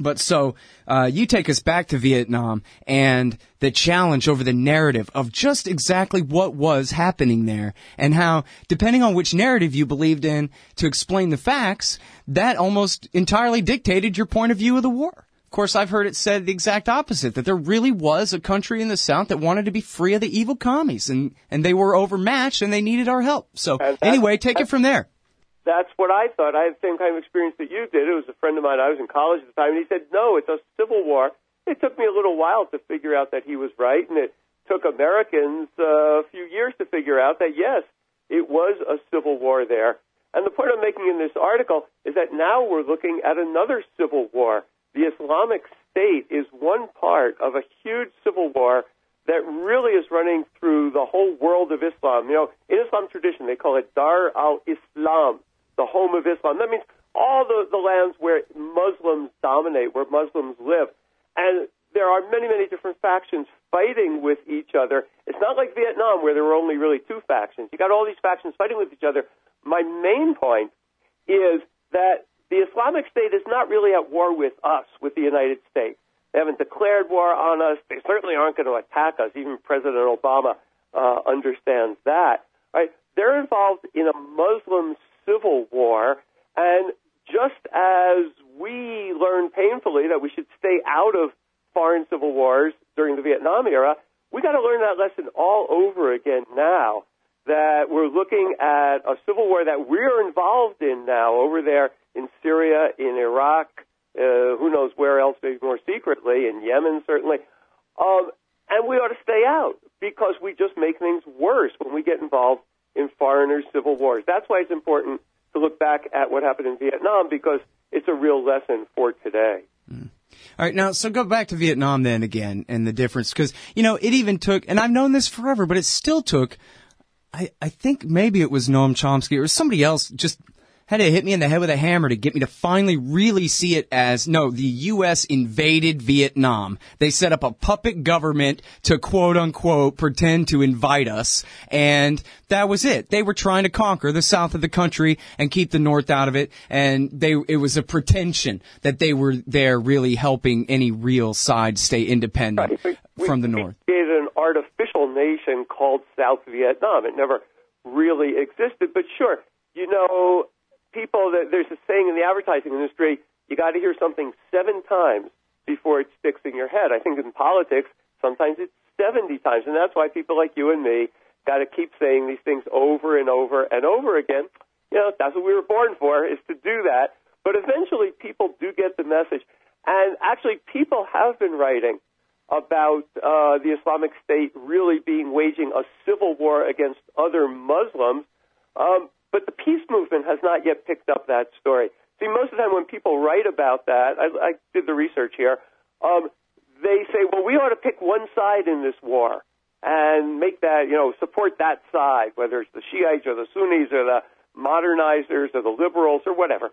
But so uh, you take us back to Vietnam and the challenge over the narrative of just exactly what was happening there and how, depending on which narrative you believed in to explain the facts, that almost entirely dictated your point of view of the war. Of course, I've heard it said the exact opposite, that there really was a country in the South that wanted to be free of the evil commies and, and they were overmatched and they needed our help. So anyway, take it from there that's what I thought. I had the same kind of experience that you did. It was a friend of mine. I was in college at the time, and he said, "No, it's a civil war." It took me a little while to figure out that he was right, and it took Americans uh, a few years to figure out that yes, it was a civil war there. And the point I'm making in this article is that now we're looking at another civil war. The Islamic State is one part of a huge civil war that really is running through the whole world of Islam. You know, in Islam tradition, they call it Dar al-Islam, the home of Islam. That means all the, the lands where Muslims dominate, where Muslims live. And there are many, many different factions fighting with each other. It's not like Vietnam where there were only really two factions. You got all these factions fighting with each other. My main point is that the Islamic State is not really at war with us, with the United States. They haven't declared war on us. They certainly aren't going to attack us. Even President Obama uh, understands that. Right? They're involved in a Muslim civil war. And just as we learned painfully that we should stay out of foreign civil wars during the Vietnam era, we got to learn that lesson all over again now. That we're looking at a civil war that we're involved in now over there in Syria, in Iraq, uh, who knows where else, maybe more secretly, in Yemen certainly. Um, and we ought to stay out because we just make things worse when we get involved in foreigners' civil wars. That's why it's important to look back at what happened in Vietnam because it's a real lesson for today. Mm. All right, now, so go back to Vietnam then again and the difference, because, you know, it even took, and I've known this forever, but it still took, I, I think maybe it was Noam Chomsky or somebody else just had to hit me in the head with a hammer to get me to finally really see it as no, the U.S. invaded Vietnam. They set up a puppet government to quote unquote pretend to invite us, and that was it. They were trying to conquer the south of the country and keep the north out of it, and they it was a pretension that they were there really helping any real side stay independent right. we, from the we north. Created an artificial nation called South Vietnam. It never really existed, but sure, you know, people that there's a saying in the advertising industry, you got to hear something seven times before it sticks in your head. I think in politics, sometimes it's 70 times, and that's why people like you and me got to keep saying these things over and over and over again. You know, that's what we were born for, is to do that. But eventually, people do get the message, and actually, people have been writing about uh, the Islamic State really being waging a civil war against other Muslims. Um, but the peace movement has not yet picked up that story. See, most of the time when people write about that, I, I did the research here, um, they say, well, we ought to pick one side in this war and make that, you know, support that side, whether it's the Shiites or the Sunnis or the modernizers or the liberals or whatever.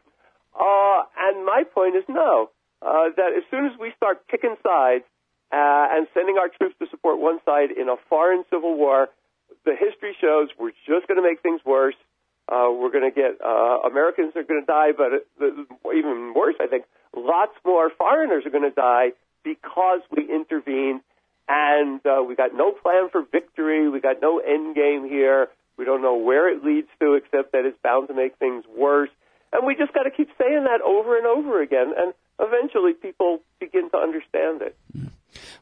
Uh, and my point is no, uh, that as soon as we start picking sides uh, and sending our troops to support one side in a foreign civil war, the history shows we're just going to make things worse uh, we're going to get uh, Americans are going to die, but uh, even worse, I think, lots more foreigners are going to die because we intervened and uh, we got no plan for victory. We got no end game here. We don't know where it leads to, except that it's bound to make things worse. And we just got to keep saying that over and over again, and eventually people begin to understand it.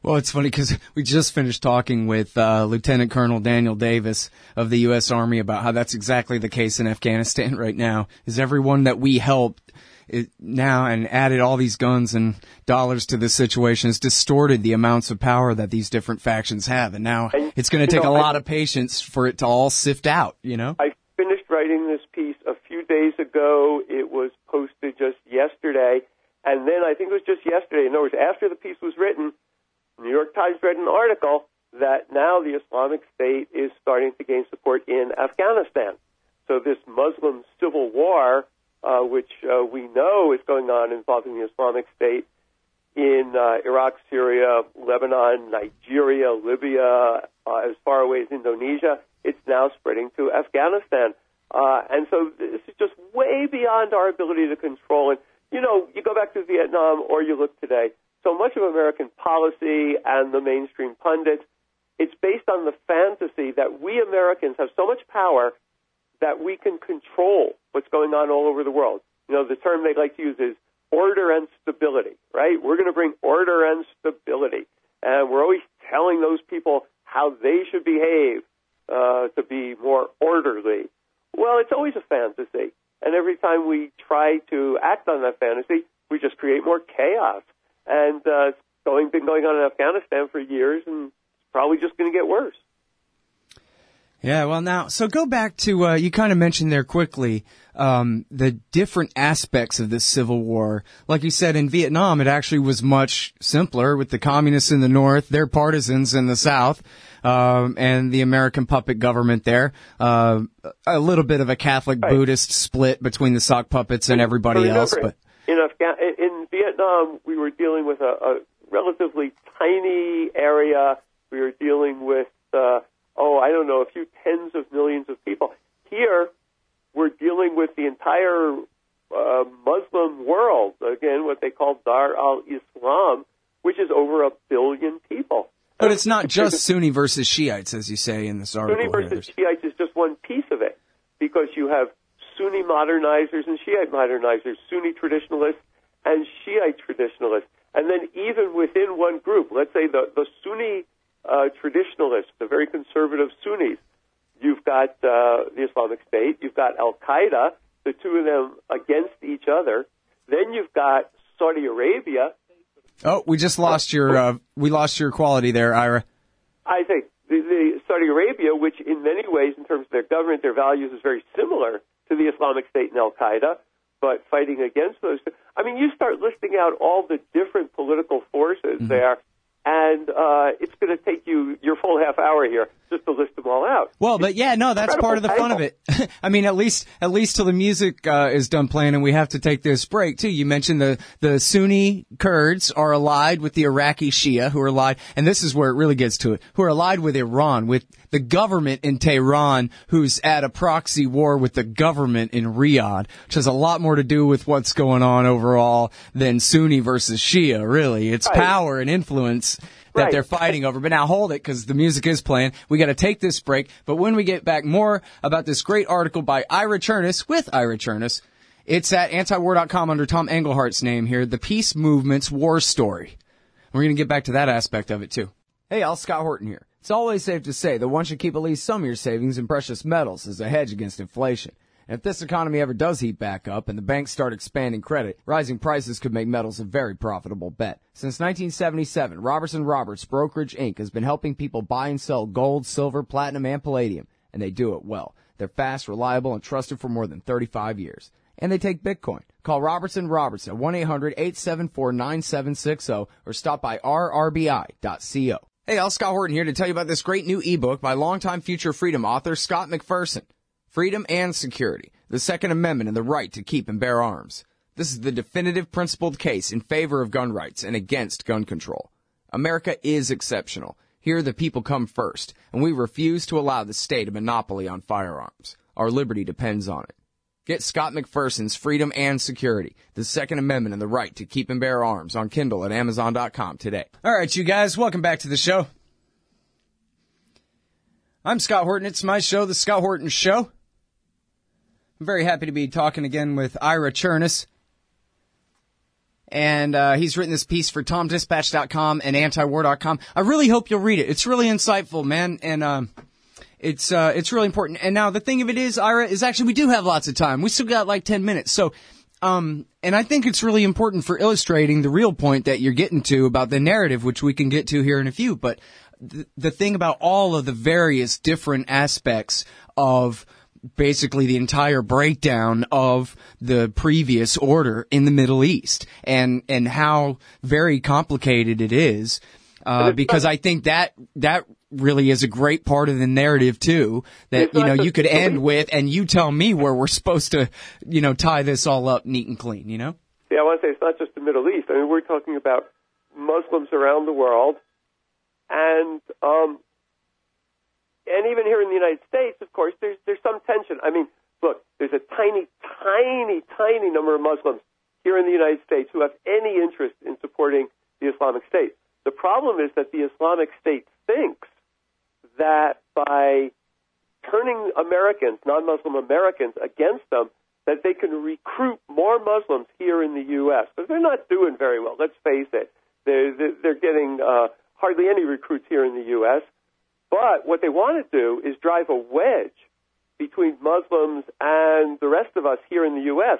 Well, it's funny because we just finished talking with uh, Lieutenant Colonel Daniel Davis of the U.S. Army about how that's exactly the case in Afghanistan right now. Is everyone that we helped now and added all these guns and dollars to this situation has distorted the amounts of power that these different factions have, and now And, it's going to take know, a I- lot of patience for it to all sift out. You know. I finished writing this piece a few days ago. It was posted just yesterday. And then I think it was just yesterday, in other words, after the piece was written, New York Times read an article that now the Islamic State is starting to gain support in Afghanistan. So this Muslim civil war, uh, which uh, we know is going on involving the Islamic State in uh, Iraq, Syria, Lebanon, Nigeria, Libya, uh, as far away as Indonesia, it's now spreading to Afghanistan. Uh, and so this is just way beyond our ability to control. And, you know, you go back to Vietnam or you look today, so much of American policy and the mainstream pundits, it's based on the fantasy that we Americans have so much power that we can control what's going on all over the world. You know, the term they like to use is order and stability, right? We're going to bring order and stability. And we're always telling those people how they should behave uh, to be more orderly. Well, it's always a fantasy. And every time we try to act on that fantasy, we just create more chaos. And uh, it's going, been going on in Afghanistan for years, and it's probably just going to get worse. Yeah, well, now, so go back to, uh, you kind of mentioned there quickly, um, the different aspects of this civil war. Like you said, in Vietnam, it actually was much simpler with the communists in the north, their partisans in the south, um, and the American puppet government there. Uh, a little bit of a Catholic Right. Buddhist split between the sock puppets and everybody else, but. in Afghan in Vietnam, we were dealing with a, a relatively tiny area. We were dealing with uh, oh, I don't know, a few tens of millions of people. Here, we're dealing with the entire uh, Muslim world. Again, what they call Dar al Islam, which is over a billion people. But it's not just Sunni versus Shiites, as you say in this article. Sunni versus There's- Shiites is just one piece of it because you have Sunni modernizers and Shiite modernizers, Sunni traditionalists and Shiite traditionalists. And then even within one group, let's say the, the Sunni uh, traditionalists, the very conservative Sunnis, you've got uh, the Islamic State, you've got Al Qaeda, the two of them against each other. Then you've got Saudi Arabia, Oh, we just lost your, uh, we lost your quality there, Ira. I think the, the Saudi Arabia, which in many ways, in terms of their government, their values, is very similar to the Islamic State and Al Qaeda, but fighting against those. I mean, you start listing out all the different political forces there, and uh, it's going to take you your full half hour here just to list them all out. Well, but yeah, no, that's part of the fun of it. I mean, at least, at least till the music uh, is done playing, and we have to take this break too. You mentioned the the Sunni Kurds are allied with the Iraqi Shia, who are allied, and this is where it really gets to it. Who are allied with Iran, with the government in Tehran, who's at a proxy war with the government in Riyadh, which has a lot more to do with what's going on overall than Sunni versus Shia. Really, it's Right. power and influence that Right. they're fighting over. But now hold it because the music is playing. We got to take this break. But when we get back, more about this great article by Ira Chernus with Ira Chernus. It's at antiwar.com under Tom Engelhardt's name here, The Peace Movement's War Story. We're going to get back to that aspect of it too. Hey, Al Scott Horton here. It's always safe to say that one should keep at least some of your savings in precious metals as a hedge against inflation. And if this economy ever does heat back up and the banks start expanding credit, rising prices could make metals a very profitable bet. Since 1977, Roberts and Roberts Brokerage Inc. has been helping people buy and sell gold, silver, platinum, and palladium, and they do it well. They're fast, reliable, and trusted for more than 35 years. And they take Bitcoin. Call Roberts and Roberts at 1-800-874-9760 or stop by rrbi.co. Hey, Al Scott Horton here to tell you about this great new ebook by longtime Future Freedom author Scott McPherson. Freedom and Security, the Second Amendment and the Right to Keep and Bear Arms. This is the definitive principled case in favor of gun rights and against gun control. America is exceptional. Here the people come first, and we refuse to allow the state a monopoly on firearms. Our liberty depends on it. Get Scott McPherson's Freedom and Security, the Second Amendment and the Right to Keep and Bear Arms on Kindle at Amazon.com today. All right, you guys, welcome back to the show. I'm Scott Horton. It's my show, The Scott Horton Show. I'm very happy to be talking again with Ira Chernus. And uh, he's written this piece for TomDispatch.com and Antiwar.com. I really hope you'll read it. It's really insightful, man. And um, it's uh, it's really important. And now the thing of it is, Ira, is actually we do have lots of time. We still got like ten minutes. So, um, and I think it's really important for illustrating the real point that you're getting to about the narrative, which we can get to here in a few. But the, the thing about all of the various different aspects of basically the entire breakdown of the previous order in the Middle East and and how very complicated it is. Uh, because I think that that really is a great part of the narrative too. That you know you could end with, and you tell me where we're supposed to, you know, tie this all up neat and clean. You know. Yeah, I want to say it's not just the Middle East. I mean, we're talking about Muslims around the world, and um, and even here in the United States, of course, there's there's some tension. I mean, look, there's a tiny, tiny, tiny number of Muslims here in the United States who have any interest in supporting the Islamic State. The problem is that the Islamic State thinks that by turning Americans, non-Muslim Americans, against them, that they can recruit more Muslims here in the U.S. But they're not doing very well. Let's face it; they're they're getting uh, hardly any recruits here in the U.S. But what they want to do is drive a wedge between Muslims and the rest of us here in the U.S.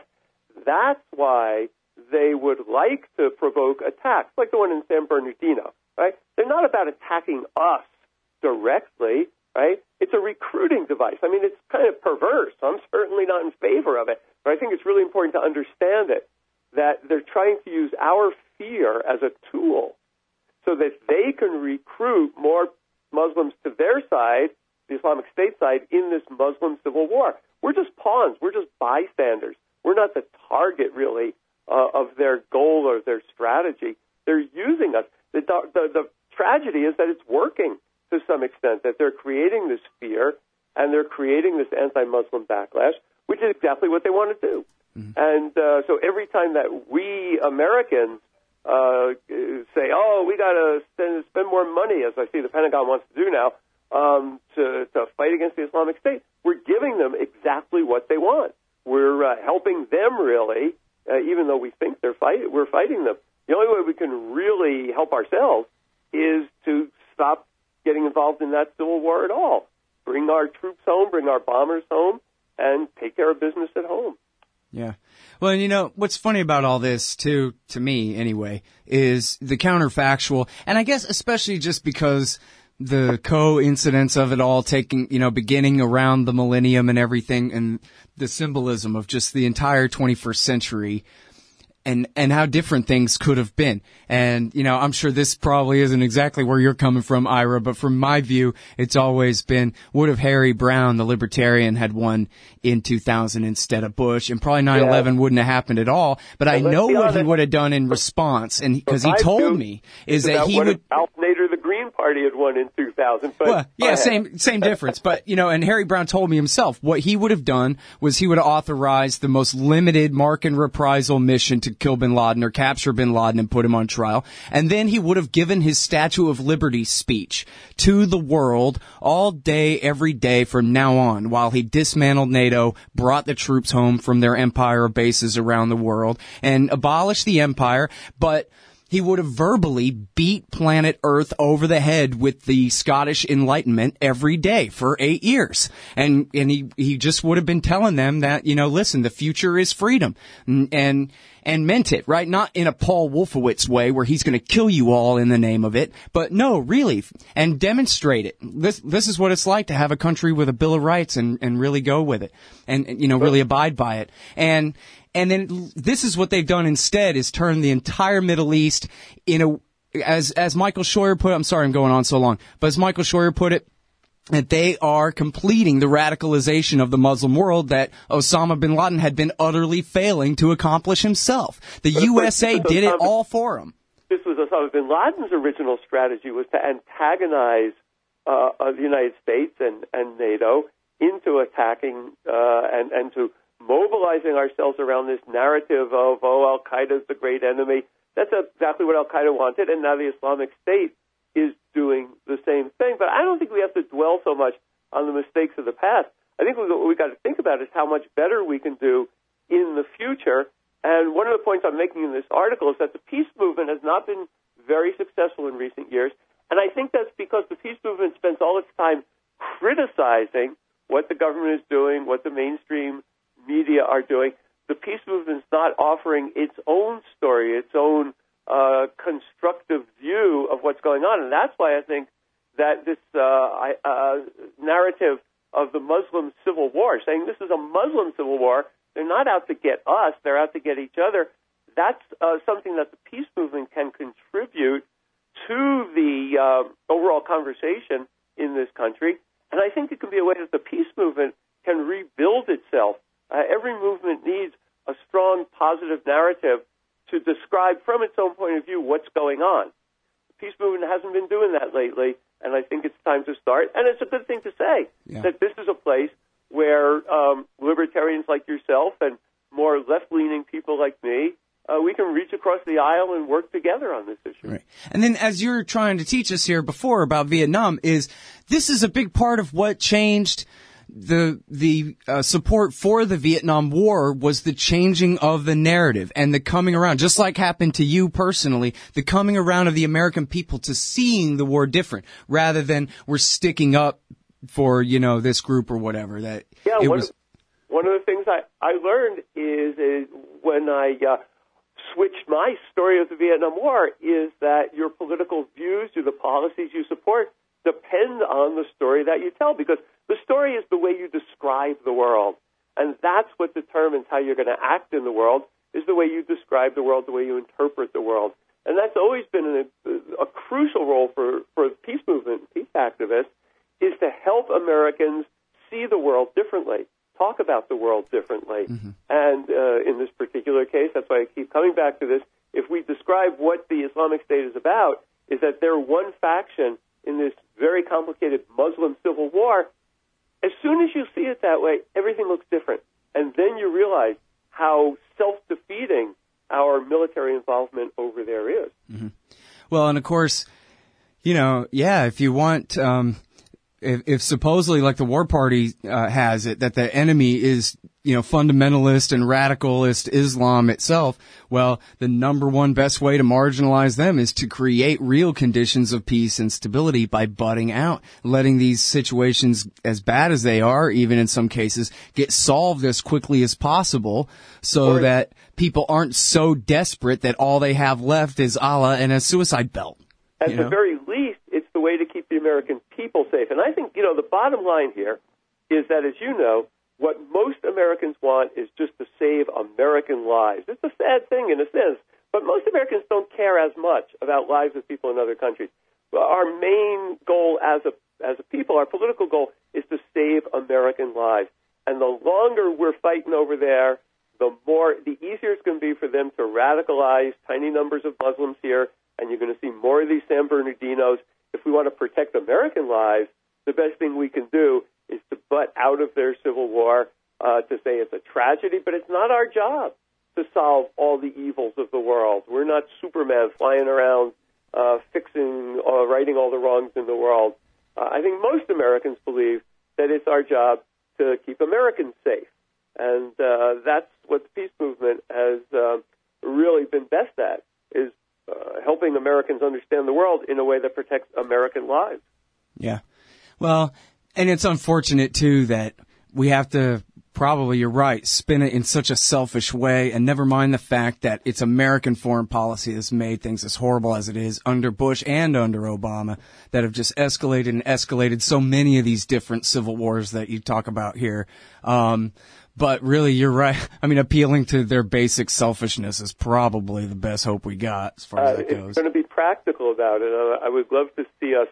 That's why they would like to provoke attacks, like the one in San Bernardino. Right? They're not about attacking us directly, right? It's a recruiting device. I mean, it's kind of perverse. I'm certainly not in favor of it, but I think it's really important to understand it that they're trying to use our fear as a tool so that they can recruit more Muslims to their side, the Islamic State side, in this Muslim civil war. We're just pawns. We're just bystanders. We're not the target, really, uh, of their goal or their strategy. They're using us. The, the, the tragedy is that it's working to some extent, that they're creating this fear and they're creating this anti-Muslim backlash, which is exactly what they want to do. Mm-hmm. And uh, so every time that we Americans uh, say, "Oh, we got to spend, spend more money," as I see the Pentagon wants to do now, um, to, to fight against the Islamic State, we're giving them exactly what they want. We're uh, helping them really, uh, even though we think they're fight- we're fighting them. The only way we can really help ourselves is to stop getting involved in that civil war at all. Bring our troops home, bring our bombers home, and take care of business at home. Yeah. Well, and you know, what's funny about all this, too, to me anyway, is the counterfactual, and I guess especially just because the coincidence of it all taking, you know, beginning around the millennium and everything, and the symbolism of just the entire 21st century and and how different things could have been. And you know, I'm sure this probably isn't exactly where you're coming from, Ira, but from my view, it's always been would have Harry Browne, the libertarian, had won in 2000 instead of Bush, and probably 9/11 yeah. wouldn't have happened at all. But I know what honest. he would have done in response, and because he told me is that he would. Ralph Nader, the Green Party, had won in 2000. But well, yeah, same same difference. But you know, and Harry Browne told me himself what he would have done was he would have authorized the most limited mark and reprisal mission to kill bin Laden or capture bin Laden and put him on trial. And then he would have given his Statue of Liberty speech to the world all day, every day from now on while he dismantled NATO, brought the troops home from their empire bases around the world and abolished the empire, but he would have verbally beat planet Earth over the head with the Scottish Enlightenment every day for eight years. And, and he, he just would have been telling them that, you know, listen, the future is freedom. And, and and meant it, right? Not in a Paul Wolfowitz way where he's going to kill you all in the name of it, but no, really, and demonstrate it. This, this is what it's like to have a country with a Bill of Rights and, and really go with it and, you know, really abide by it. And, and then this is what they've done instead is turn the entire Middle East in a, as, as Michael Scheuer put it, I'm sorry I'm going on so long, but as Michael Scheuer put it, that they are completing the radicalization of the Muslim world that Osama bin Laden had been utterly failing to accomplish himself. The USA did it all for him. This was Osama bin Laden's original strategy was to antagonize uh, uh, the United States and, and NATO into attacking uh, and, and to mobilizing ourselves around this narrative of, oh, Al Qaeda is the great enemy. That's exactly what Al Qaeda wanted, and now the Islamic State is doing the same thing. But I don't think we have to dwell so much on the mistakes of the past. I think what we've got to think about is how much better we can do in the future. And one of the points I'm making in this article is that the peace movement has not been very successful in recent years. And I think that's because the peace movement spends all its time criticizing what the government is doing, what the mainstream media are doing. The peace movement's not offering its own story, its own uh, constructive view of what's going on, and that's why I think that this uh, I, uh, narrative of the Muslim civil war, saying this is a Muslim civil war, they're not out to get us, they're out to get each other. That's uh, something that the peace movement can contribute to the uh, overall conversation in this country. And I think it can be a way that the peace movement can rebuild itself. Uh, every movement needs a strong positive narrative to describe from its own point of view what's going on. The peace movement hasn't been doing that lately, and I think it's time to start. And it's a good thing to say yeah. that this is a place where um, libertarians like yourself and more left-leaning people like me uh, we can reach across the aisle and work together on this issue. Right. And then as you're trying to teach us here before about Vietnam is this is a big part of what changed the the uh, support for the Vietnam War was the changing of the narrative and the coming around, just like happened to you personally, the coming around of the American people to seeing the war different, rather than we're sticking up for you know this group or whatever. That yeah, it one, was. One of the things I I learned is, is when I uh, switched my story of the Vietnam War is that your political views or the policies you support depend on the story that you tell because the story is the way you describe the world. And that's what determines how you're going to act in the world is the way you describe the world, the way you interpret the world. And that's always been a, a crucial role for, for peace movement, peace activists, is to help Americans see the world differently talk about the world differently. Mm-hmm. And uh, in this particular case, that's why I keep coming back to this. If we describe what the Islamic State is about, is that they're one faction in this very complicated Muslim civil war. As soon as you see it that way, everything looks different. And then you realize how self defeating our military involvement over there is. Mm-hmm. Well, and of course, you know, yeah, if you want. Um, if, if supposedly like the war party uh, has it that the enemy is you know fundamentalist and radicalist Islam itself, well, the number one best way to marginalize them is to create real conditions of peace and stability by butting out, letting these situations as bad as they are, even in some cases, get solved as quickly as possible, so that people aren't so desperate that all they have left is Allah and a suicide belt. At the know? very least, it's the way to keep the American people safe. And I think, you know, the bottom line here is that, as you know, what most Americans want is just to save American lives. It's a sad thing in a sense, but most Americans don't care as much about lives of people in other countries. Our main goal as a as a people, our political goal is to save American lives. And the longer we're fighting over there, the more the easier it's going to be for them to radicalize tiny numbers of Muslims here, and you're going to see more of these San Bernardinos if we want to protect American lives, the best thing we can do out of their civil war, uh, to say it's a tragedy, but it's not our job to solve all the evils of the world. We're not Superman flying around uh, fixing, uh, righting all the wrongs in the world. Uh, I think most Americans believe that it's our job to keep Americans safe, and uh, that's what the peace movement has uh, really been best at is uh, helping Americans understand the world in a way that protects American lives. Yeah. Well, and it's unfortunate too that we have to probably you're right spin it in such a selfish way and never mind the fact that it's american foreign policy that's made things as horrible as it is under bush and under obama that have just escalated and escalated so many of these different civil wars that you talk about here um, but really, you're right. I mean, appealing to their basic selfishness is probably the best hope we got as far as uh, that goes. It's going to be practical about it. Uh, I would love to see us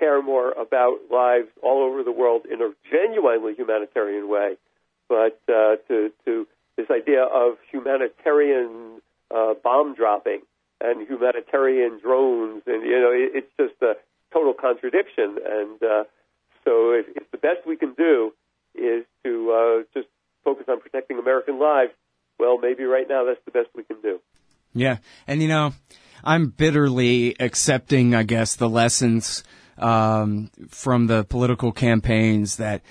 care more about lives all over the world in a genuinely humanitarian way. But uh, to, to this idea of humanitarian uh, bomb dropping and humanitarian drones, and you know, it, it's just a total contradiction. And uh, so, if, if the best we can do is to uh, just focus on protecting American lives, well, maybe right now that's the best we can do. Yeah. And you know, I'm bitterly accepting, I guess, the lessons um, from the political campaigns that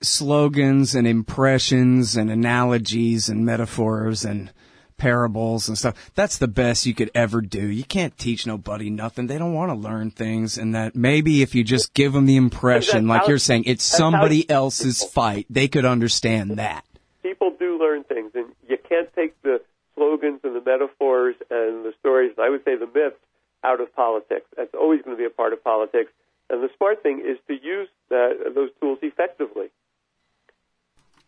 slogans and impressions and analogies and metaphors and parables and stuff. That's the best you could ever do. You can't teach nobody nothing. They don't want to learn things and that maybe if you just give them the impression, like you're saying, it's somebody else's fight, they could understand that. People do learn things and you can't take the slogans and the metaphors and the stories, and I would say the myths, out of politics. That's always going to be a part of politics. And the smart thing is to use that, those tools effectively.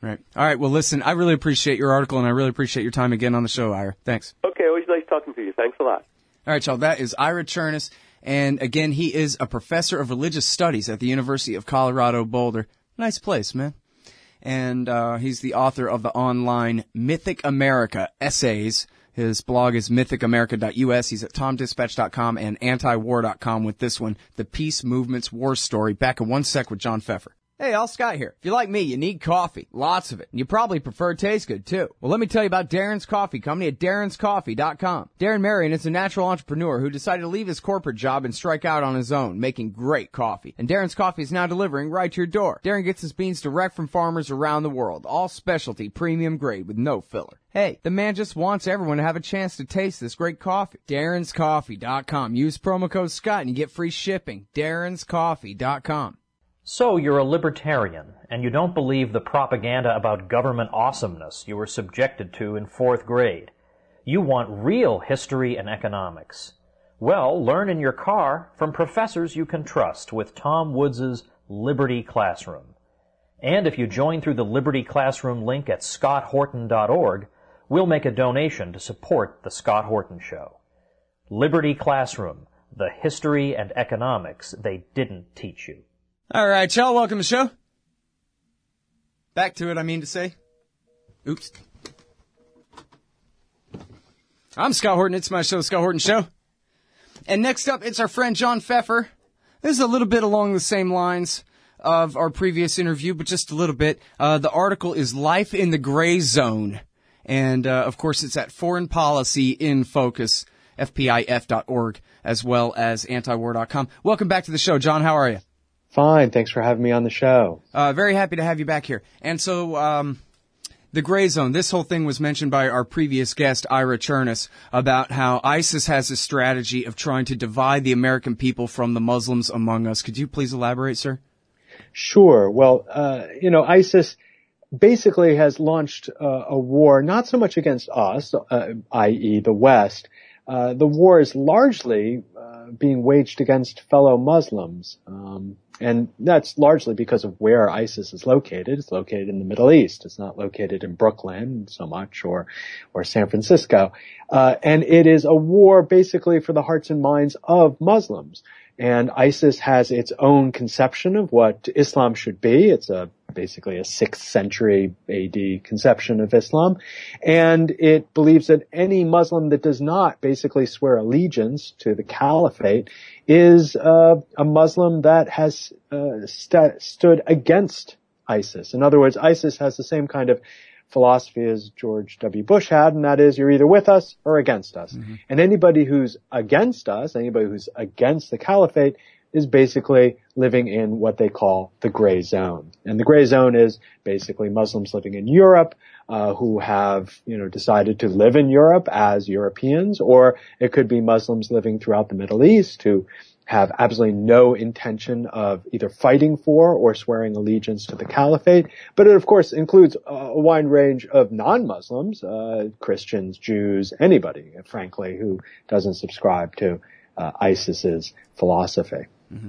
Right. All right. Well, listen, I really appreciate your article and I really appreciate your time again on the show, Ira. Thanks. Okay. Always nice talking to you. Thanks a lot. All right, y'all. That is Ira Chernus. And again, he is a professor of religious studies at the University of Colorado Boulder. Nice place, man. And uh, he's the author of the online Mythic America essays. His blog is mythicamerica.us. He's at tomdispatch.com and antiwar.com with this one, The Peace Movement's War Story. Back in one sec with John Feffer. Hey, Al Scott here. If you're like me, you need coffee. Lots of it. And you probably prefer taste good too. Well, let me tell you about Darren's Coffee Company at darrenscoffee.com. Darren Marion is a natural entrepreneur who decided to leave his corporate job and strike out on his own, making great coffee. And Darren's Coffee is now delivering right to your door. Darren gets his beans direct from farmers around the world. All specialty, premium grade with no filler. Hey, the man just wants everyone to have a chance to taste this great coffee. Darren'sCoffee.com. Use promo code Scott and you get free shipping. Darren'sCoffee.com. So you're a libertarian, and you don't believe the propaganda about government awesomeness you were subjected to in fourth grade. You want real history and economics. Well, learn in your car from professors you can trust with Tom Woods' Liberty Classroom. And if you join through the Liberty Classroom link at scotthorton.org, we'll make a donation to support The Scott Horton Show. Liberty Classroom, the history and economics they didn't teach you. All right, y'all, welcome to the show. Back to it, I mean to say. Oops. I'm Scott Horton. It's my show, Scott Horton Show. And next up, it's our friend John Feffer. This is a little bit along the same lines of our previous interview, but just a little bit. Uh, the article is Life in the Gray Zone. And, uh, of course, it's at Foreign Policy in Focus, FPIF.org, as well as antiwar.com. Welcome back to the show, John. How are you? Fine. Thanks for having me on the show. Uh, very happy to have you back here. And so, um, the gray zone. This whole thing was mentioned by our previous guest, Ira Chernus, about how ISIS has a strategy of trying to divide the American people from the Muslims among us. Could you please elaborate, sir? Sure. Well, uh, you know, ISIS basically has launched uh, a war not so much against us, uh, i.e., the West. Uh, the war is largely uh, being waged against fellow Muslims. Um, and that's largely because of where ISIS is located. It's located in the Middle East. It's not located in Brooklyn so much or, or San Francisco. Uh, and it is a war basically for the hearts and minds of Muslims. And ISIS has its own conception of what Islam should be. It's a basically a 6th century AD conception of Islam. And it believes that any Muslim that does not basically swear allegiance to the caliphate is uh, a Muslim that has uh, st- stood against ISIS. In other words, ISIS has the same kind of philosophy as George W. Bush had, and that is you're either with us or against us. Mm-hmm. And anybody who's against us, anybody who's against the caliphate, is basically living in what they call the gray zone. And the gray zone is basically Muslims living in Europe, uh, who have, you know, decided to live in Europe as Europeans, or it could be Muslims living throughout the Middle East who have absolutely no intention of either fighting for or swearing allegiance to the caliphate. But it of course includes a wide range of non-Muslims, uh, Christians, Jews, anybody, frankly, who doesn't subscribe to uh, ISIS's philosophy. Mm-hmm.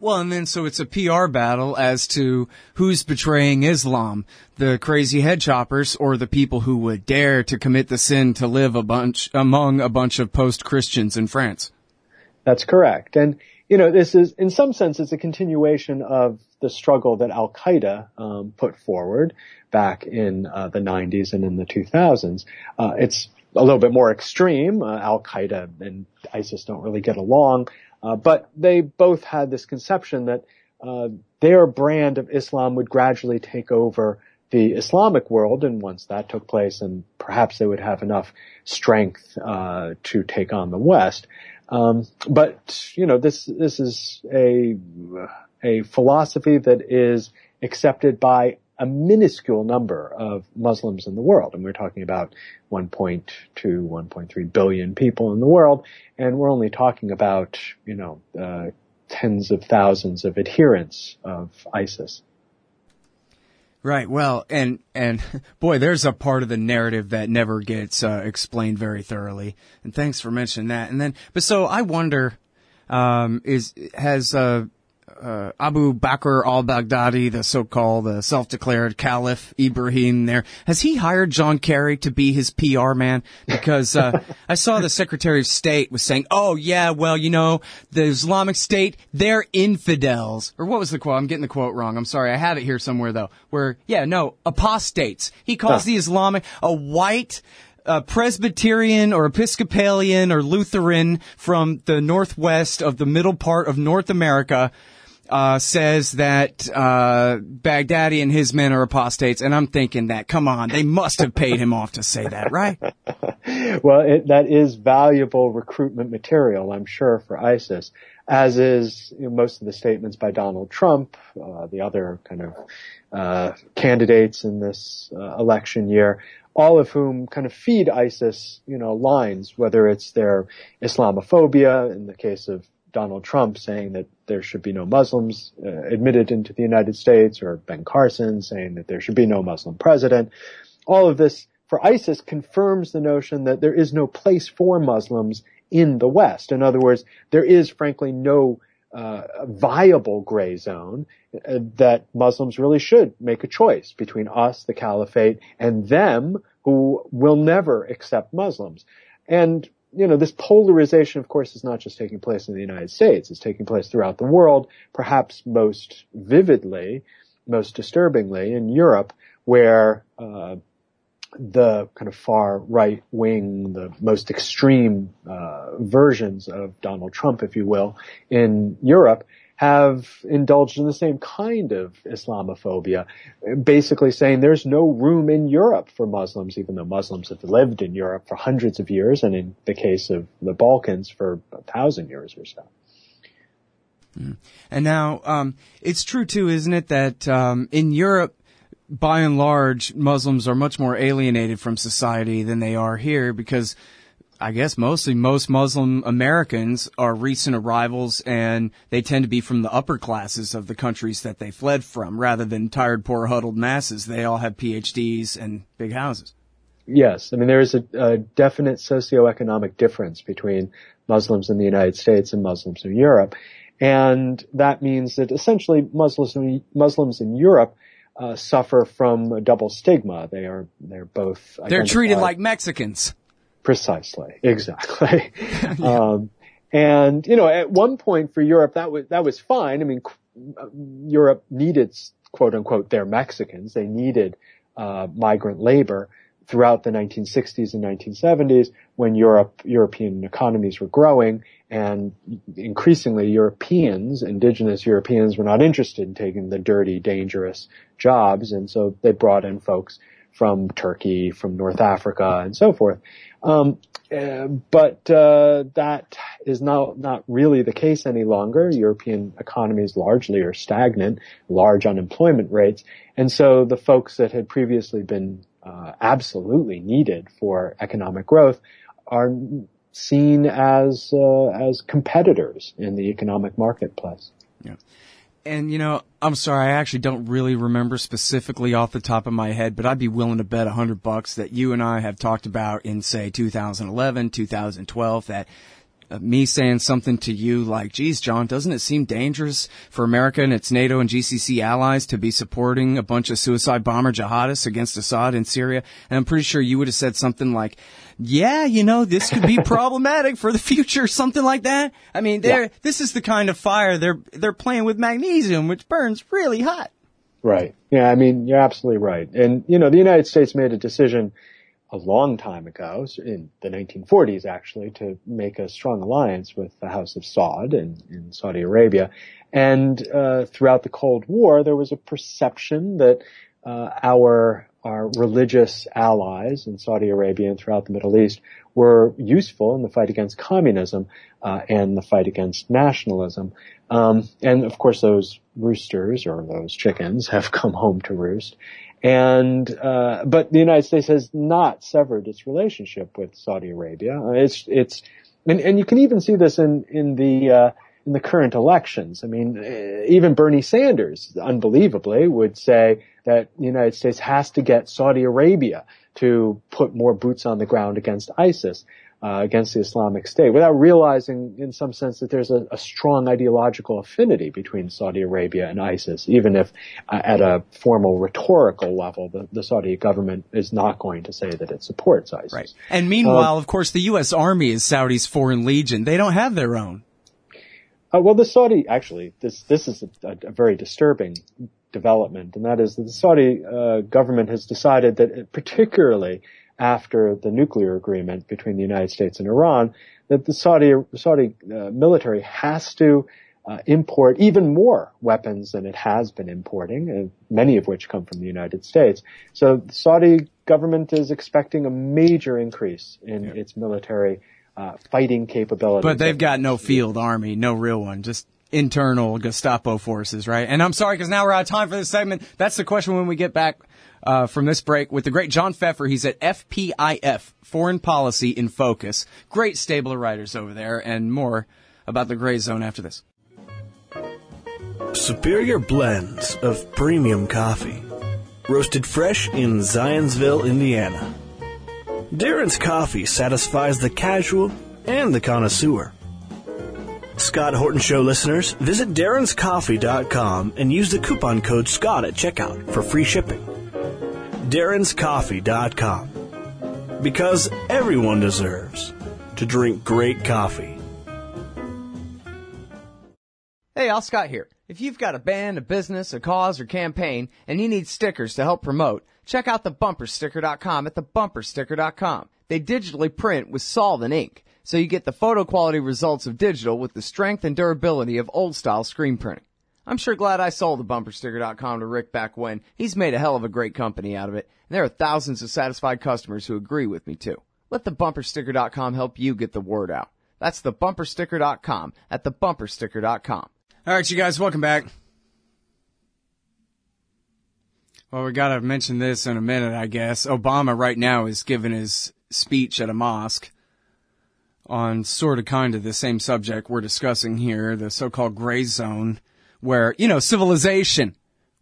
Well, and then so it's a PR battle as to who's betraying Islam, the crazy head choppers or the people who would dare to commit the sin to live a bunch among a bunch of post-Christians in France. That's correct. And, you know, this is, in some sense, it's a continuation of the struggle that Al Qaeda um, put forward back in uh, the 90s and in the 2000s. Uh, it's a little bit more extreme. Uh, Al Qaeda and ISIS don't really get along. Uh, but they both had this conception that uh, their brand of Islam would gradually take over the Islamic world, and once that took place, and perhaps they would have enough strength uh, to take on the West. Um, but you know, this this is a a philosophy that is accepted by a minuscule number of Muslims in the world, and we're talking about 1.2, 1.3 billion people in the world, and we're only talking about you know uh, tens of thousands of adherents of ISIS. Right. Well, and and boy, there's a part of the narrative that never gets uh, explained very thoroughly. And thanks for mentioning that. And then, but so I wonder, um, is has uh, uh, Abu Bakr al-Baghdadi, the so-called uh, self-declared Caliph Ibrahim there, has he hired John Kerry to be his PR man? Because uh, I saw the Secretary of State was saying, "Oh yeah, well you know the Islamic State, they're infidels." Or what was the quote? I'm getting the quote wrong. I'm sorry. I have it here somewhere though. Where yeah, no, apostates. He calls the Islamic a white a Presbyterian or Episcopalian or Lutheran from the northwest of the middle part of North America uh, says that uh, Baghdadi and his men are apostates, and I'm thinking that, come on, they must have paid him off to say that, right? well, it, that is valuable recruitment material, I'm sure, for ISIS, as is you know, most of the statements by Donald Trump, uh, the other kind of uh, candidates in this uh, election year all of whom kind of feed ISIS, you know, lines, whether it's their Islamophobia in the case of Donald Trump saying that there should be no Muslims uh, admitted into the United States or Ben Carson saying that there should be no Muslim president. All of this for ISIS confirms the notion that there is no place for Muslims in the West. In other words, there is frankly no uh, viable gray zone uh, that Muslims really should make a choice between us, the caliphate, and them who will never accept Muslims. And you know, this polarization, of course, is not just taking place in the United States. It's taking place throughout the world, perhaps most vividly, most disturbingly in Europe, where uh, the kind of far right wing, the most extreme uh, versions of Donald Trump, if you will, in Europe have indulged in the same kind of Islamophobia, basically saying there's no room in Europe for Muslims, even though Muslims have lived in Europe for hundreds of years, and in the case of the Balkans for a thousand years or so. Hmm. And now, um, it's true too, isn't it, that um, in Europe, by and large, Muslims are much more alienated from society than they are here because I guess mostly most Muslim Americans are recent arrivals and they tend to be from the upper classes of the countries that they fled from rather than tired, poor, huddled masses. They all have PhDs and big houses. Yes. I mean, there is a, a definite socioeconomic difference between Muslims in the United States and Muslims in Europe. And that means that essentially Muslims, Muslims in Europe uh, suffer from a double stigma. They are, they're both. They're treated like Mexicans. Precisely. Exactly. yeah. um, and, you know, at one point for Europe, that was, that was fine. I mean, Europe needed, quote unquote, their Mexicans. They needed, uh, migrant labor throughout the 1960s and 1970s when Europe, European economies were growing and increasingly Europeans, indigenous Europeans were not interested in taking the dirty, dangerous jobs. And so they brought in folks from Turkey, from North Africa, and so forth. Um, uh, but uh, that is not not really the case any longer. European economies largely are stagnant, large unemployment rates, and so the folks that had previously been uh, absolutely needed for economic growth are seen as uh, as competitors in the economic marketplace. Yeah. And you know, I'm sorry, I actually don't really remember specifically off the top of my head, but I'd be willing to bet a hundred bucks that you and I have talked about in say 2011, 2012 that uh, me saying something to you like, geez, John, doesn't it seem dangerous for America and its NATO and GCC allies to be supporting a bunch of suicide bomber jihadists against Assad in Syria? And I'm pretty sure you would have said something like, yeah, you know, this could be problematic for the future, something like that. I mean, they're, yeah. this is the kind of fire they're, they're playing with magnesium, which burns really hot. Right. Yeah, I mean, you're absolutely right. And, you know, the United States made a decision a long time ago, in the 1940s actually, to make a strong alliance with the House of Saud in, in Saudi Arabia. And uh, throughout the Cold War, there was a perception that uh, our our religious allies in Saudi Arabia and throughout the Middle East were useful in the fight against communism uh, and the fight against nationalism. Um, and of course, those roosters or those chickens have come home to roost. And uh, but the United States has not severed its relationship with Saudi Arabia. Uh, it's it's and, and you can even see this in in the uh, in the current elections. I mean, uh, even Bernie Sanders, unbelievably, would say that the United States has to get Saudi Arabia to put more boots on the ground against ISIS, uh, against the Islamic State, without realizing, in some sense, that there's a, a strong ideological affinity between Saudi Arabia and ISIS, even if uh, at a formal rhetorical level, the, the, Saudi government is not going to say that it supports ISIS. Right. And meanwhile, uh, of course, the U.S. Army is Saudi's foreign legion. They don't have their own. Uh, well, the Saudi actually this this is a, a, very disturbing development, and that is that the Saudi uh, government has decided that, uh, particularly after the nuclear agreement between the United States and Iran, that the Saudi Saudi uh, military has to uh, import even more weapons than it has been importing, many of which come from the United States. So the Saudi government is expecting a major increase in yeah. its military uh, fighting capability. But they've got no field army, no real one, just internal Gestapo forces, right? And I'm sorry because now we're out of time for this segment. That's the question when we get back uh, from this break with the great John Feffer. He's at FPIF, Foreign Policy in Focus. Great stable of writers over there, and more about the gray zone after this. Superior blends of premium coffee, roasted fresh in Zionsville, Indiana. Darren's Coffee satisfies the casual and the connoisseur. Scott Horton Show listeners, visit darrenscoffee.com and use the coupon code SCOTT at checkout for free shipping. darrenscoffee.com Because everyone deserves to drink great coffee. Hey, Al Scott here. If you've got a band, a business, a cause, or campaign, and you need stickers to help promote, check out thebumpersticker.com at thebumpersticker.com. They digitally print with solvent ink, so you get the photo quality results of digital with the strength and durability of old style screen printing. I'm sure glad I sold thebumpersticker.com to Rick back when. He's made a hell of a great company out of it, and there are thousands of satisfied customers who agree with me too. Let thebumpersticker.com help you get the word out. That's thebumpersticker.com at thebumpersticker.com. All right, you guys, welcome back. Well, we gotta mention this in a minute, I guess. Obama right now is giving his speech at a mosque on sort of kind of the same subject we're discussing here, the so-called gray zone, where, you know, civilization,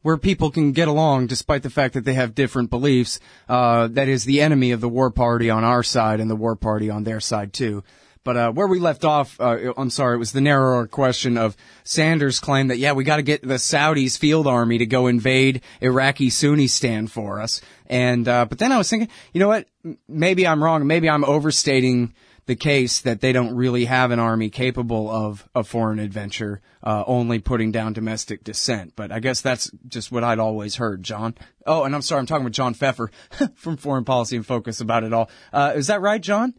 where people can get along despite the fact that they have different beliefs, uh, that is the enemy of the war party on our side and the war party on their side too. But uh, where we left off, uh, I'm sorry, it was the narrower question of Sanders' claim that yeah, we got to get the Saudis' field army to go invade Iraqi Sunnistan for us. And uh, but then I was thinking, you know what? Maybe I'm wrong. Maybe I'm overstating the case that they don't really have an army capable of a foreign adventure, uh, only putting down domestic dissent. But I guess that's just what I'd always heard, John. Oh, and I'm sorry, I'm talking with John Feffer from Foreign Policy and Focus about it all. Uh, is that right, John?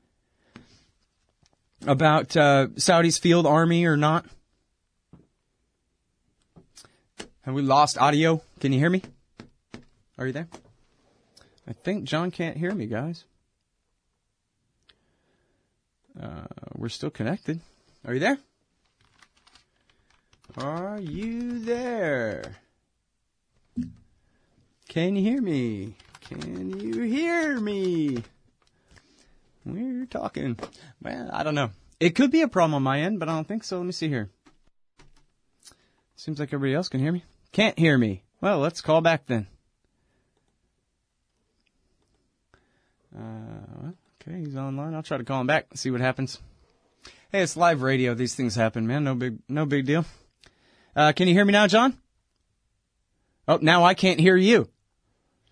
about uh, Saudi's field army or not? Have we lost audio? Can you hear me? Are you there? I think John can't hear me, guys. Uh, we're still connected. Are you there? Are you there? Can you hear me? Can you hear me? We're talking. Well, I don't know. It could be a problem on my end, but I don't think so. Let me see here. Seems like everybody else can hear me. Can't hear me. Well, let's call back then. Uh, okay, he's online. I'll try to call him back and see what happens. Hey, it's live radio. These things happen, man. No big, no big deal. Uh, can you hear me now, John? Oh, now I can't hear you.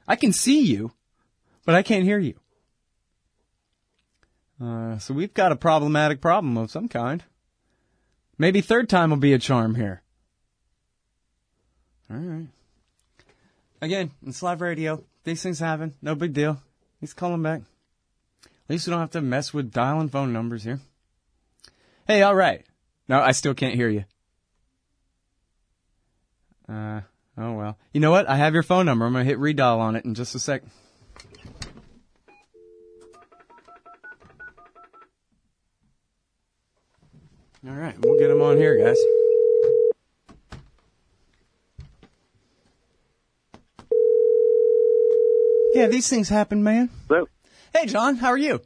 I can see you, but I can't hear you. Uh, so we've got a problematic problem of some kind. Maybe third time will be a charm here. All right. Again, it's live radio. These things happen. No big deal. He's calling back. Least we don't have to mess with dialing phone numbers here. Hey, all right. No, I still can't hear you. Uh, Oh well. You know what? I have your phone number. I'm gonna hit redial on it in just a sec. All right, we'll get him on here, guys. Yeah, these things happen, man. Hello. Hey, John, how are you?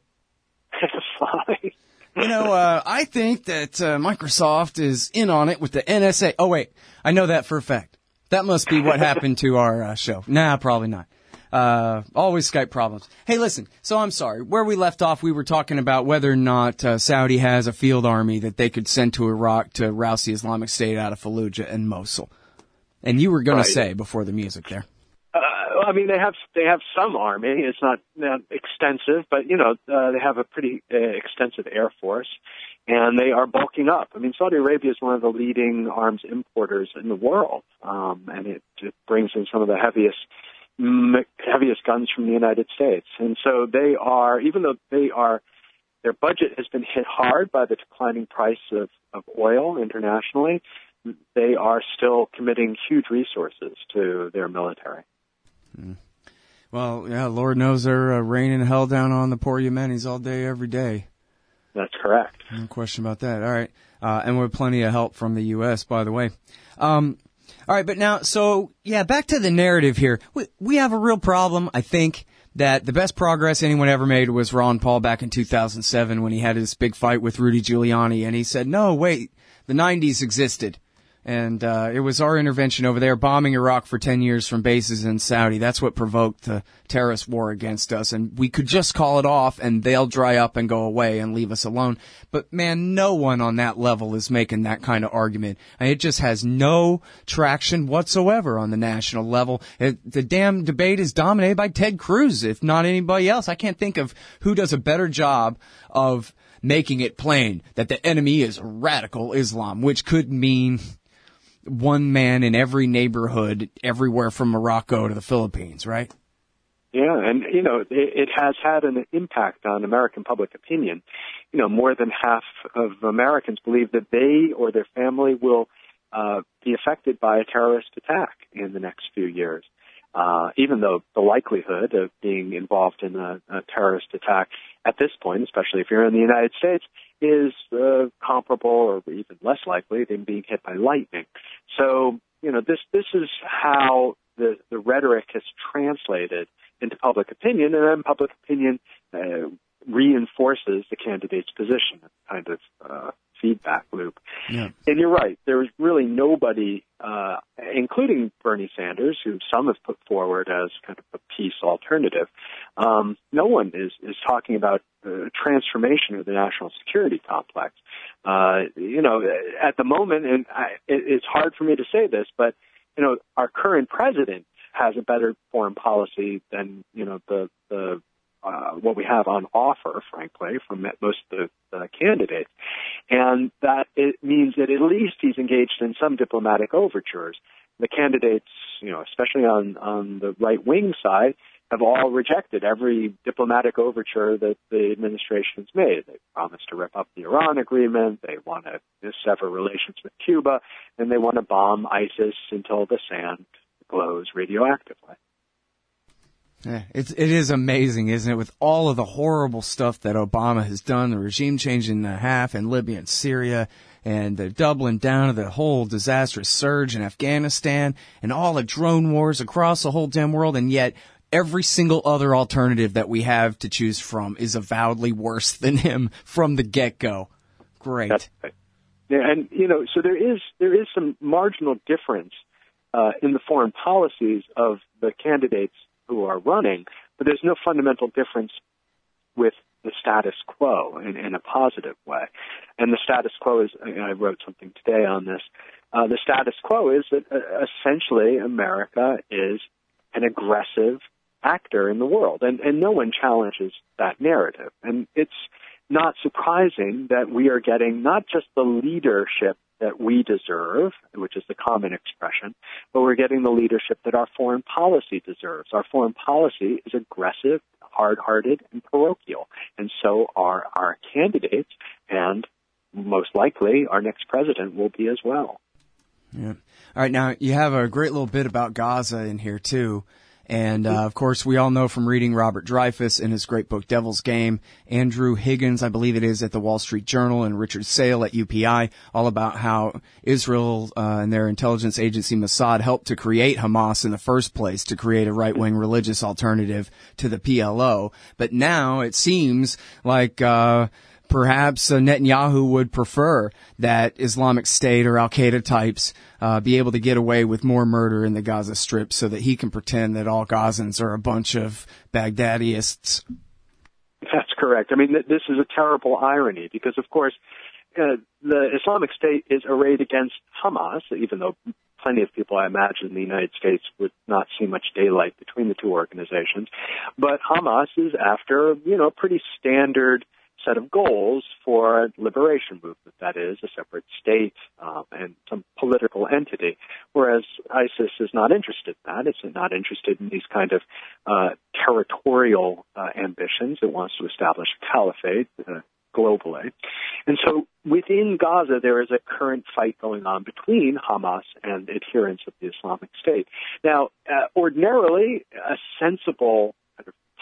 Fine. You know, uh, I think that uh, Microsoft is in on it with the NSA. Oh wait, I know that for a fact. That must be what happened to our uh, show. Nah, probably not. Uh, always Skype problems. Hey, listen. So I'm sorry. Where we left off, we were talking about whether or not uh, Saudi has a field army that they could send to Iraq to rouse the Islamic State out of Fallujah and Mosul. And you were going Right. to say before the music there. I mean, they have they have some army. It's not, not extensive, but you know uh, they have a pretty uh, extensive air force, and they are bulking up. I mean, Saudi Arabia is one of the leading arms importers in the world, um, and it, it brings in some of the heaviest heaviest guns from the United States. And so they are, even though they are, their budget has been hit hard by the declining price of, of oil internationally. They are still committing huge resources to their military. Well, yeah, Lord knows they're uh, raining hell down on the poor Yemenis all day, every day. That's correct. No question about that. All right. Uh, and with plenty of help from the U.S., by the way. Um, all right, but now, so, yeah, back to the narrative here. We, we have a real problem, I think, that the best progress anyone ever made was Ron Paul back in 2007 when he had his big fight with Rudy Giuliani, and he said, no, wait, the 90s existed. And uh, it was our intervention over there, bombing Iraq for 10 years from bases in Saudi. That's what provoked the terrorist war against us. And we could just call it off and they'll dry up and go away and leave us alone. But man, no one on that level is making that kind of argument. And it just has no traction whatsoever on the national level. It, the damn debate is dominated by Ted Cruz, if not anybody else. I can't think of who does a better job of making it plain that the enemy is radical Islam, which could mean one man in every neighborhood everywhere from Morocco to the Philippines, right? Yeah, and you know it, it has had an impact on American public opinion. You know, more than half of Americans believe that they or their family will uh, be affected by a terrorist attack in the next few years. Uh, even though the likelihood of being involved in a, a terrorist attack at this point, especially if you're in the United States, is uh, comparable or even less likely than being hit by lightning. So, you know, this this is how the the rhetoric has translated into public opinion, and then public opinion uh, reinforces the candidate's position, kind of uh, feedback loop. Yeah. And you're right. There was really nobody, uh, including Bernie Sanders, who some have put forward as kind of a peace alternative. Um, no one is is talking about transformation of the national security complex. Uh, you know, at the moment, and I, it, it's hard for me to say this, but you know, our current president has a better foreign policy than you know the the uh, what we have on offer, frankly, from most of the uh, candidates, and that it means that at least he's engaged in some diplomatic overtures. The candidates, you know, especially on on the right wing side, have all rejected every diplomatic overture that the administration has made. They promised to rip up the Iran agreement. They want to sever relations with Cuba, and they want to bomb ISIS until the sand glows radioactively. Yeah, it's it is amazing, isn't it? With all of the horrible stuff that Obama has done, the regime change in half in Libya and Syria, and the doubling down of the whole disastrous surge in Afghanistan, and all the drone wars across the whole damn world, and yet every single other alternative that we have to choose from is avowedly worse than him from the get go. Great. Right. Yeah, and you know, so there is there is some marginal difference uh, in the foreign policies of the candidates who are running, but there's no fundamental difference with the status quo in, in a positive way. And the status quo is, I wrote something today on this. Uh, the status quo is that uh, essentially America is an aggressive actor in the world, and, and no one challenges that narrative. And it's not surprising that we are getting not just the leadership that we deserve, which is the common expression, but we're getting the leadership that our foreign policy deserves. Our foreign policy is aggressive, hard-hearted, and parochial, and so are our candidates, and most likely our next president will be as well. Yeah. All right. Now you have a great little bit about Gaza in here too. And uh, of course, we all know from reading Robert Dreyfuss in his great book Devil's Game, Andrew Higgins, I believe it is, at the Wall Street Journal, and Richard Sale at UPI, all about how Israel uh, and their intelligence agency Mossad helped to create Hamas in the first place, to create a right-wing religious alternative to the PLO. But now it seems like. Uh, perhaps uh, Netanyahu would prefer that Islamic State or Al Qaeda types uh, be able to get away with more murder in the Gaza Strip, so that he can pretend that all Gazans are a bunch of Baghdadiists. That's correct. I mean, th- this is a terrible irony because, of course, uh, the Islamic State is arrayed against Hamas, even though plenty of people, I imagine, in the United States would not see much daylight between the two organizations. But Hamas is after, you know, a pretty standard set of goals for a liberation movement, that is, a separate state um, and some political entity, whereas ISIS is not interested in that. It's not interested in these kind of uh, territorial uh, ambitions. It wants to establish a caliphate. Uh, globally. And so within Gaza, there is a current fight going on between Hamas and adherents of the Islamic State. Now, uh, ordinarily, a sensible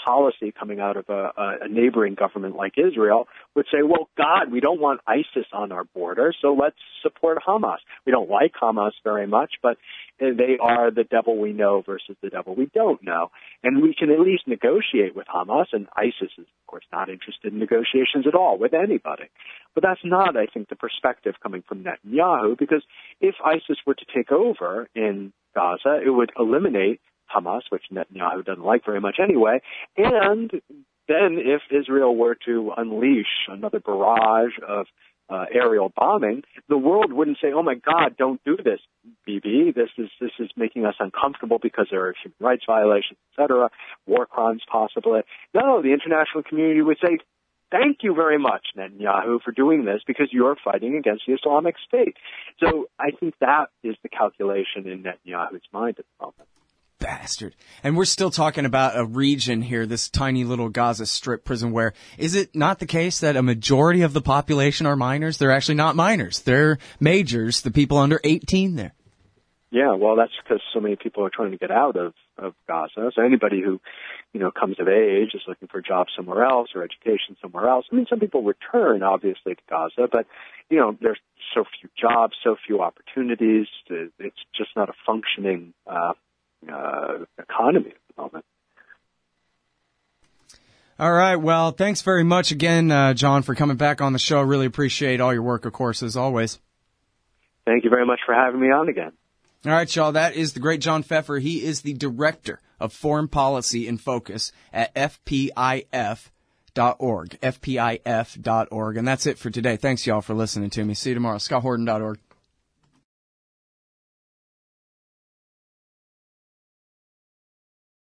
policy coming out of a, a neighboring government like Israel would say, well, God, we don't want ISIS on our border, so let's support Hamas. We don't like Hamas very much, but they are the devil we know versus the devil we don't know. And we can at least negotiate with Hamas, and ISIS is, of course, not interested in negotiations at all with anybody. But that's not, I think, the perspective coming from Netanyahu, because if ISIS were to take over in Gaza, it would eliminate Hamas, which Netanyahu doesn't like very much anyway. And then if Israel were to unleash another barrage of uh, aerial bombing, the world wouldn't say, "Oh my God, don't do this, Bibi. This is this is making us uncomfortable because there are human rights violations, etc., war crimes possibly." No, the international community would say, "Thank you very much, Netanyahu, for doing this because you're fighting against the Islamic State." So I think that is the calculation in Netanyahu's mind at the moment bastard. And we're still talking about a region here, this tiny little Gaza Strip prison where is it not the case that a majority of the population are minors? They're actually not minors. They're majors, the people under 18 there. Yeah, well, that's because so many people are trying to get out of, of Gaza. So anybody who, you know, comes of age is looking for a job somewhere else or education somewhere else. I mean, some people return, obviously, to Gaza, but, you know, there's so few jobs, so few opportunities. It's just not a functioning uh, uh, economy at the moment. All right. Well, thanks very much again, uh, John, for coming back on the show. Really appreciate all your work, of course, as always. Thank you very much for having me on again. All right, y'all. That is the great John Feffer. He is the director of foreign policy in focus at FPIF.org, FPIF.org. And that's it for today. Thanks, y'all, for listening to me. See you tomorrow. ScottHorton.org.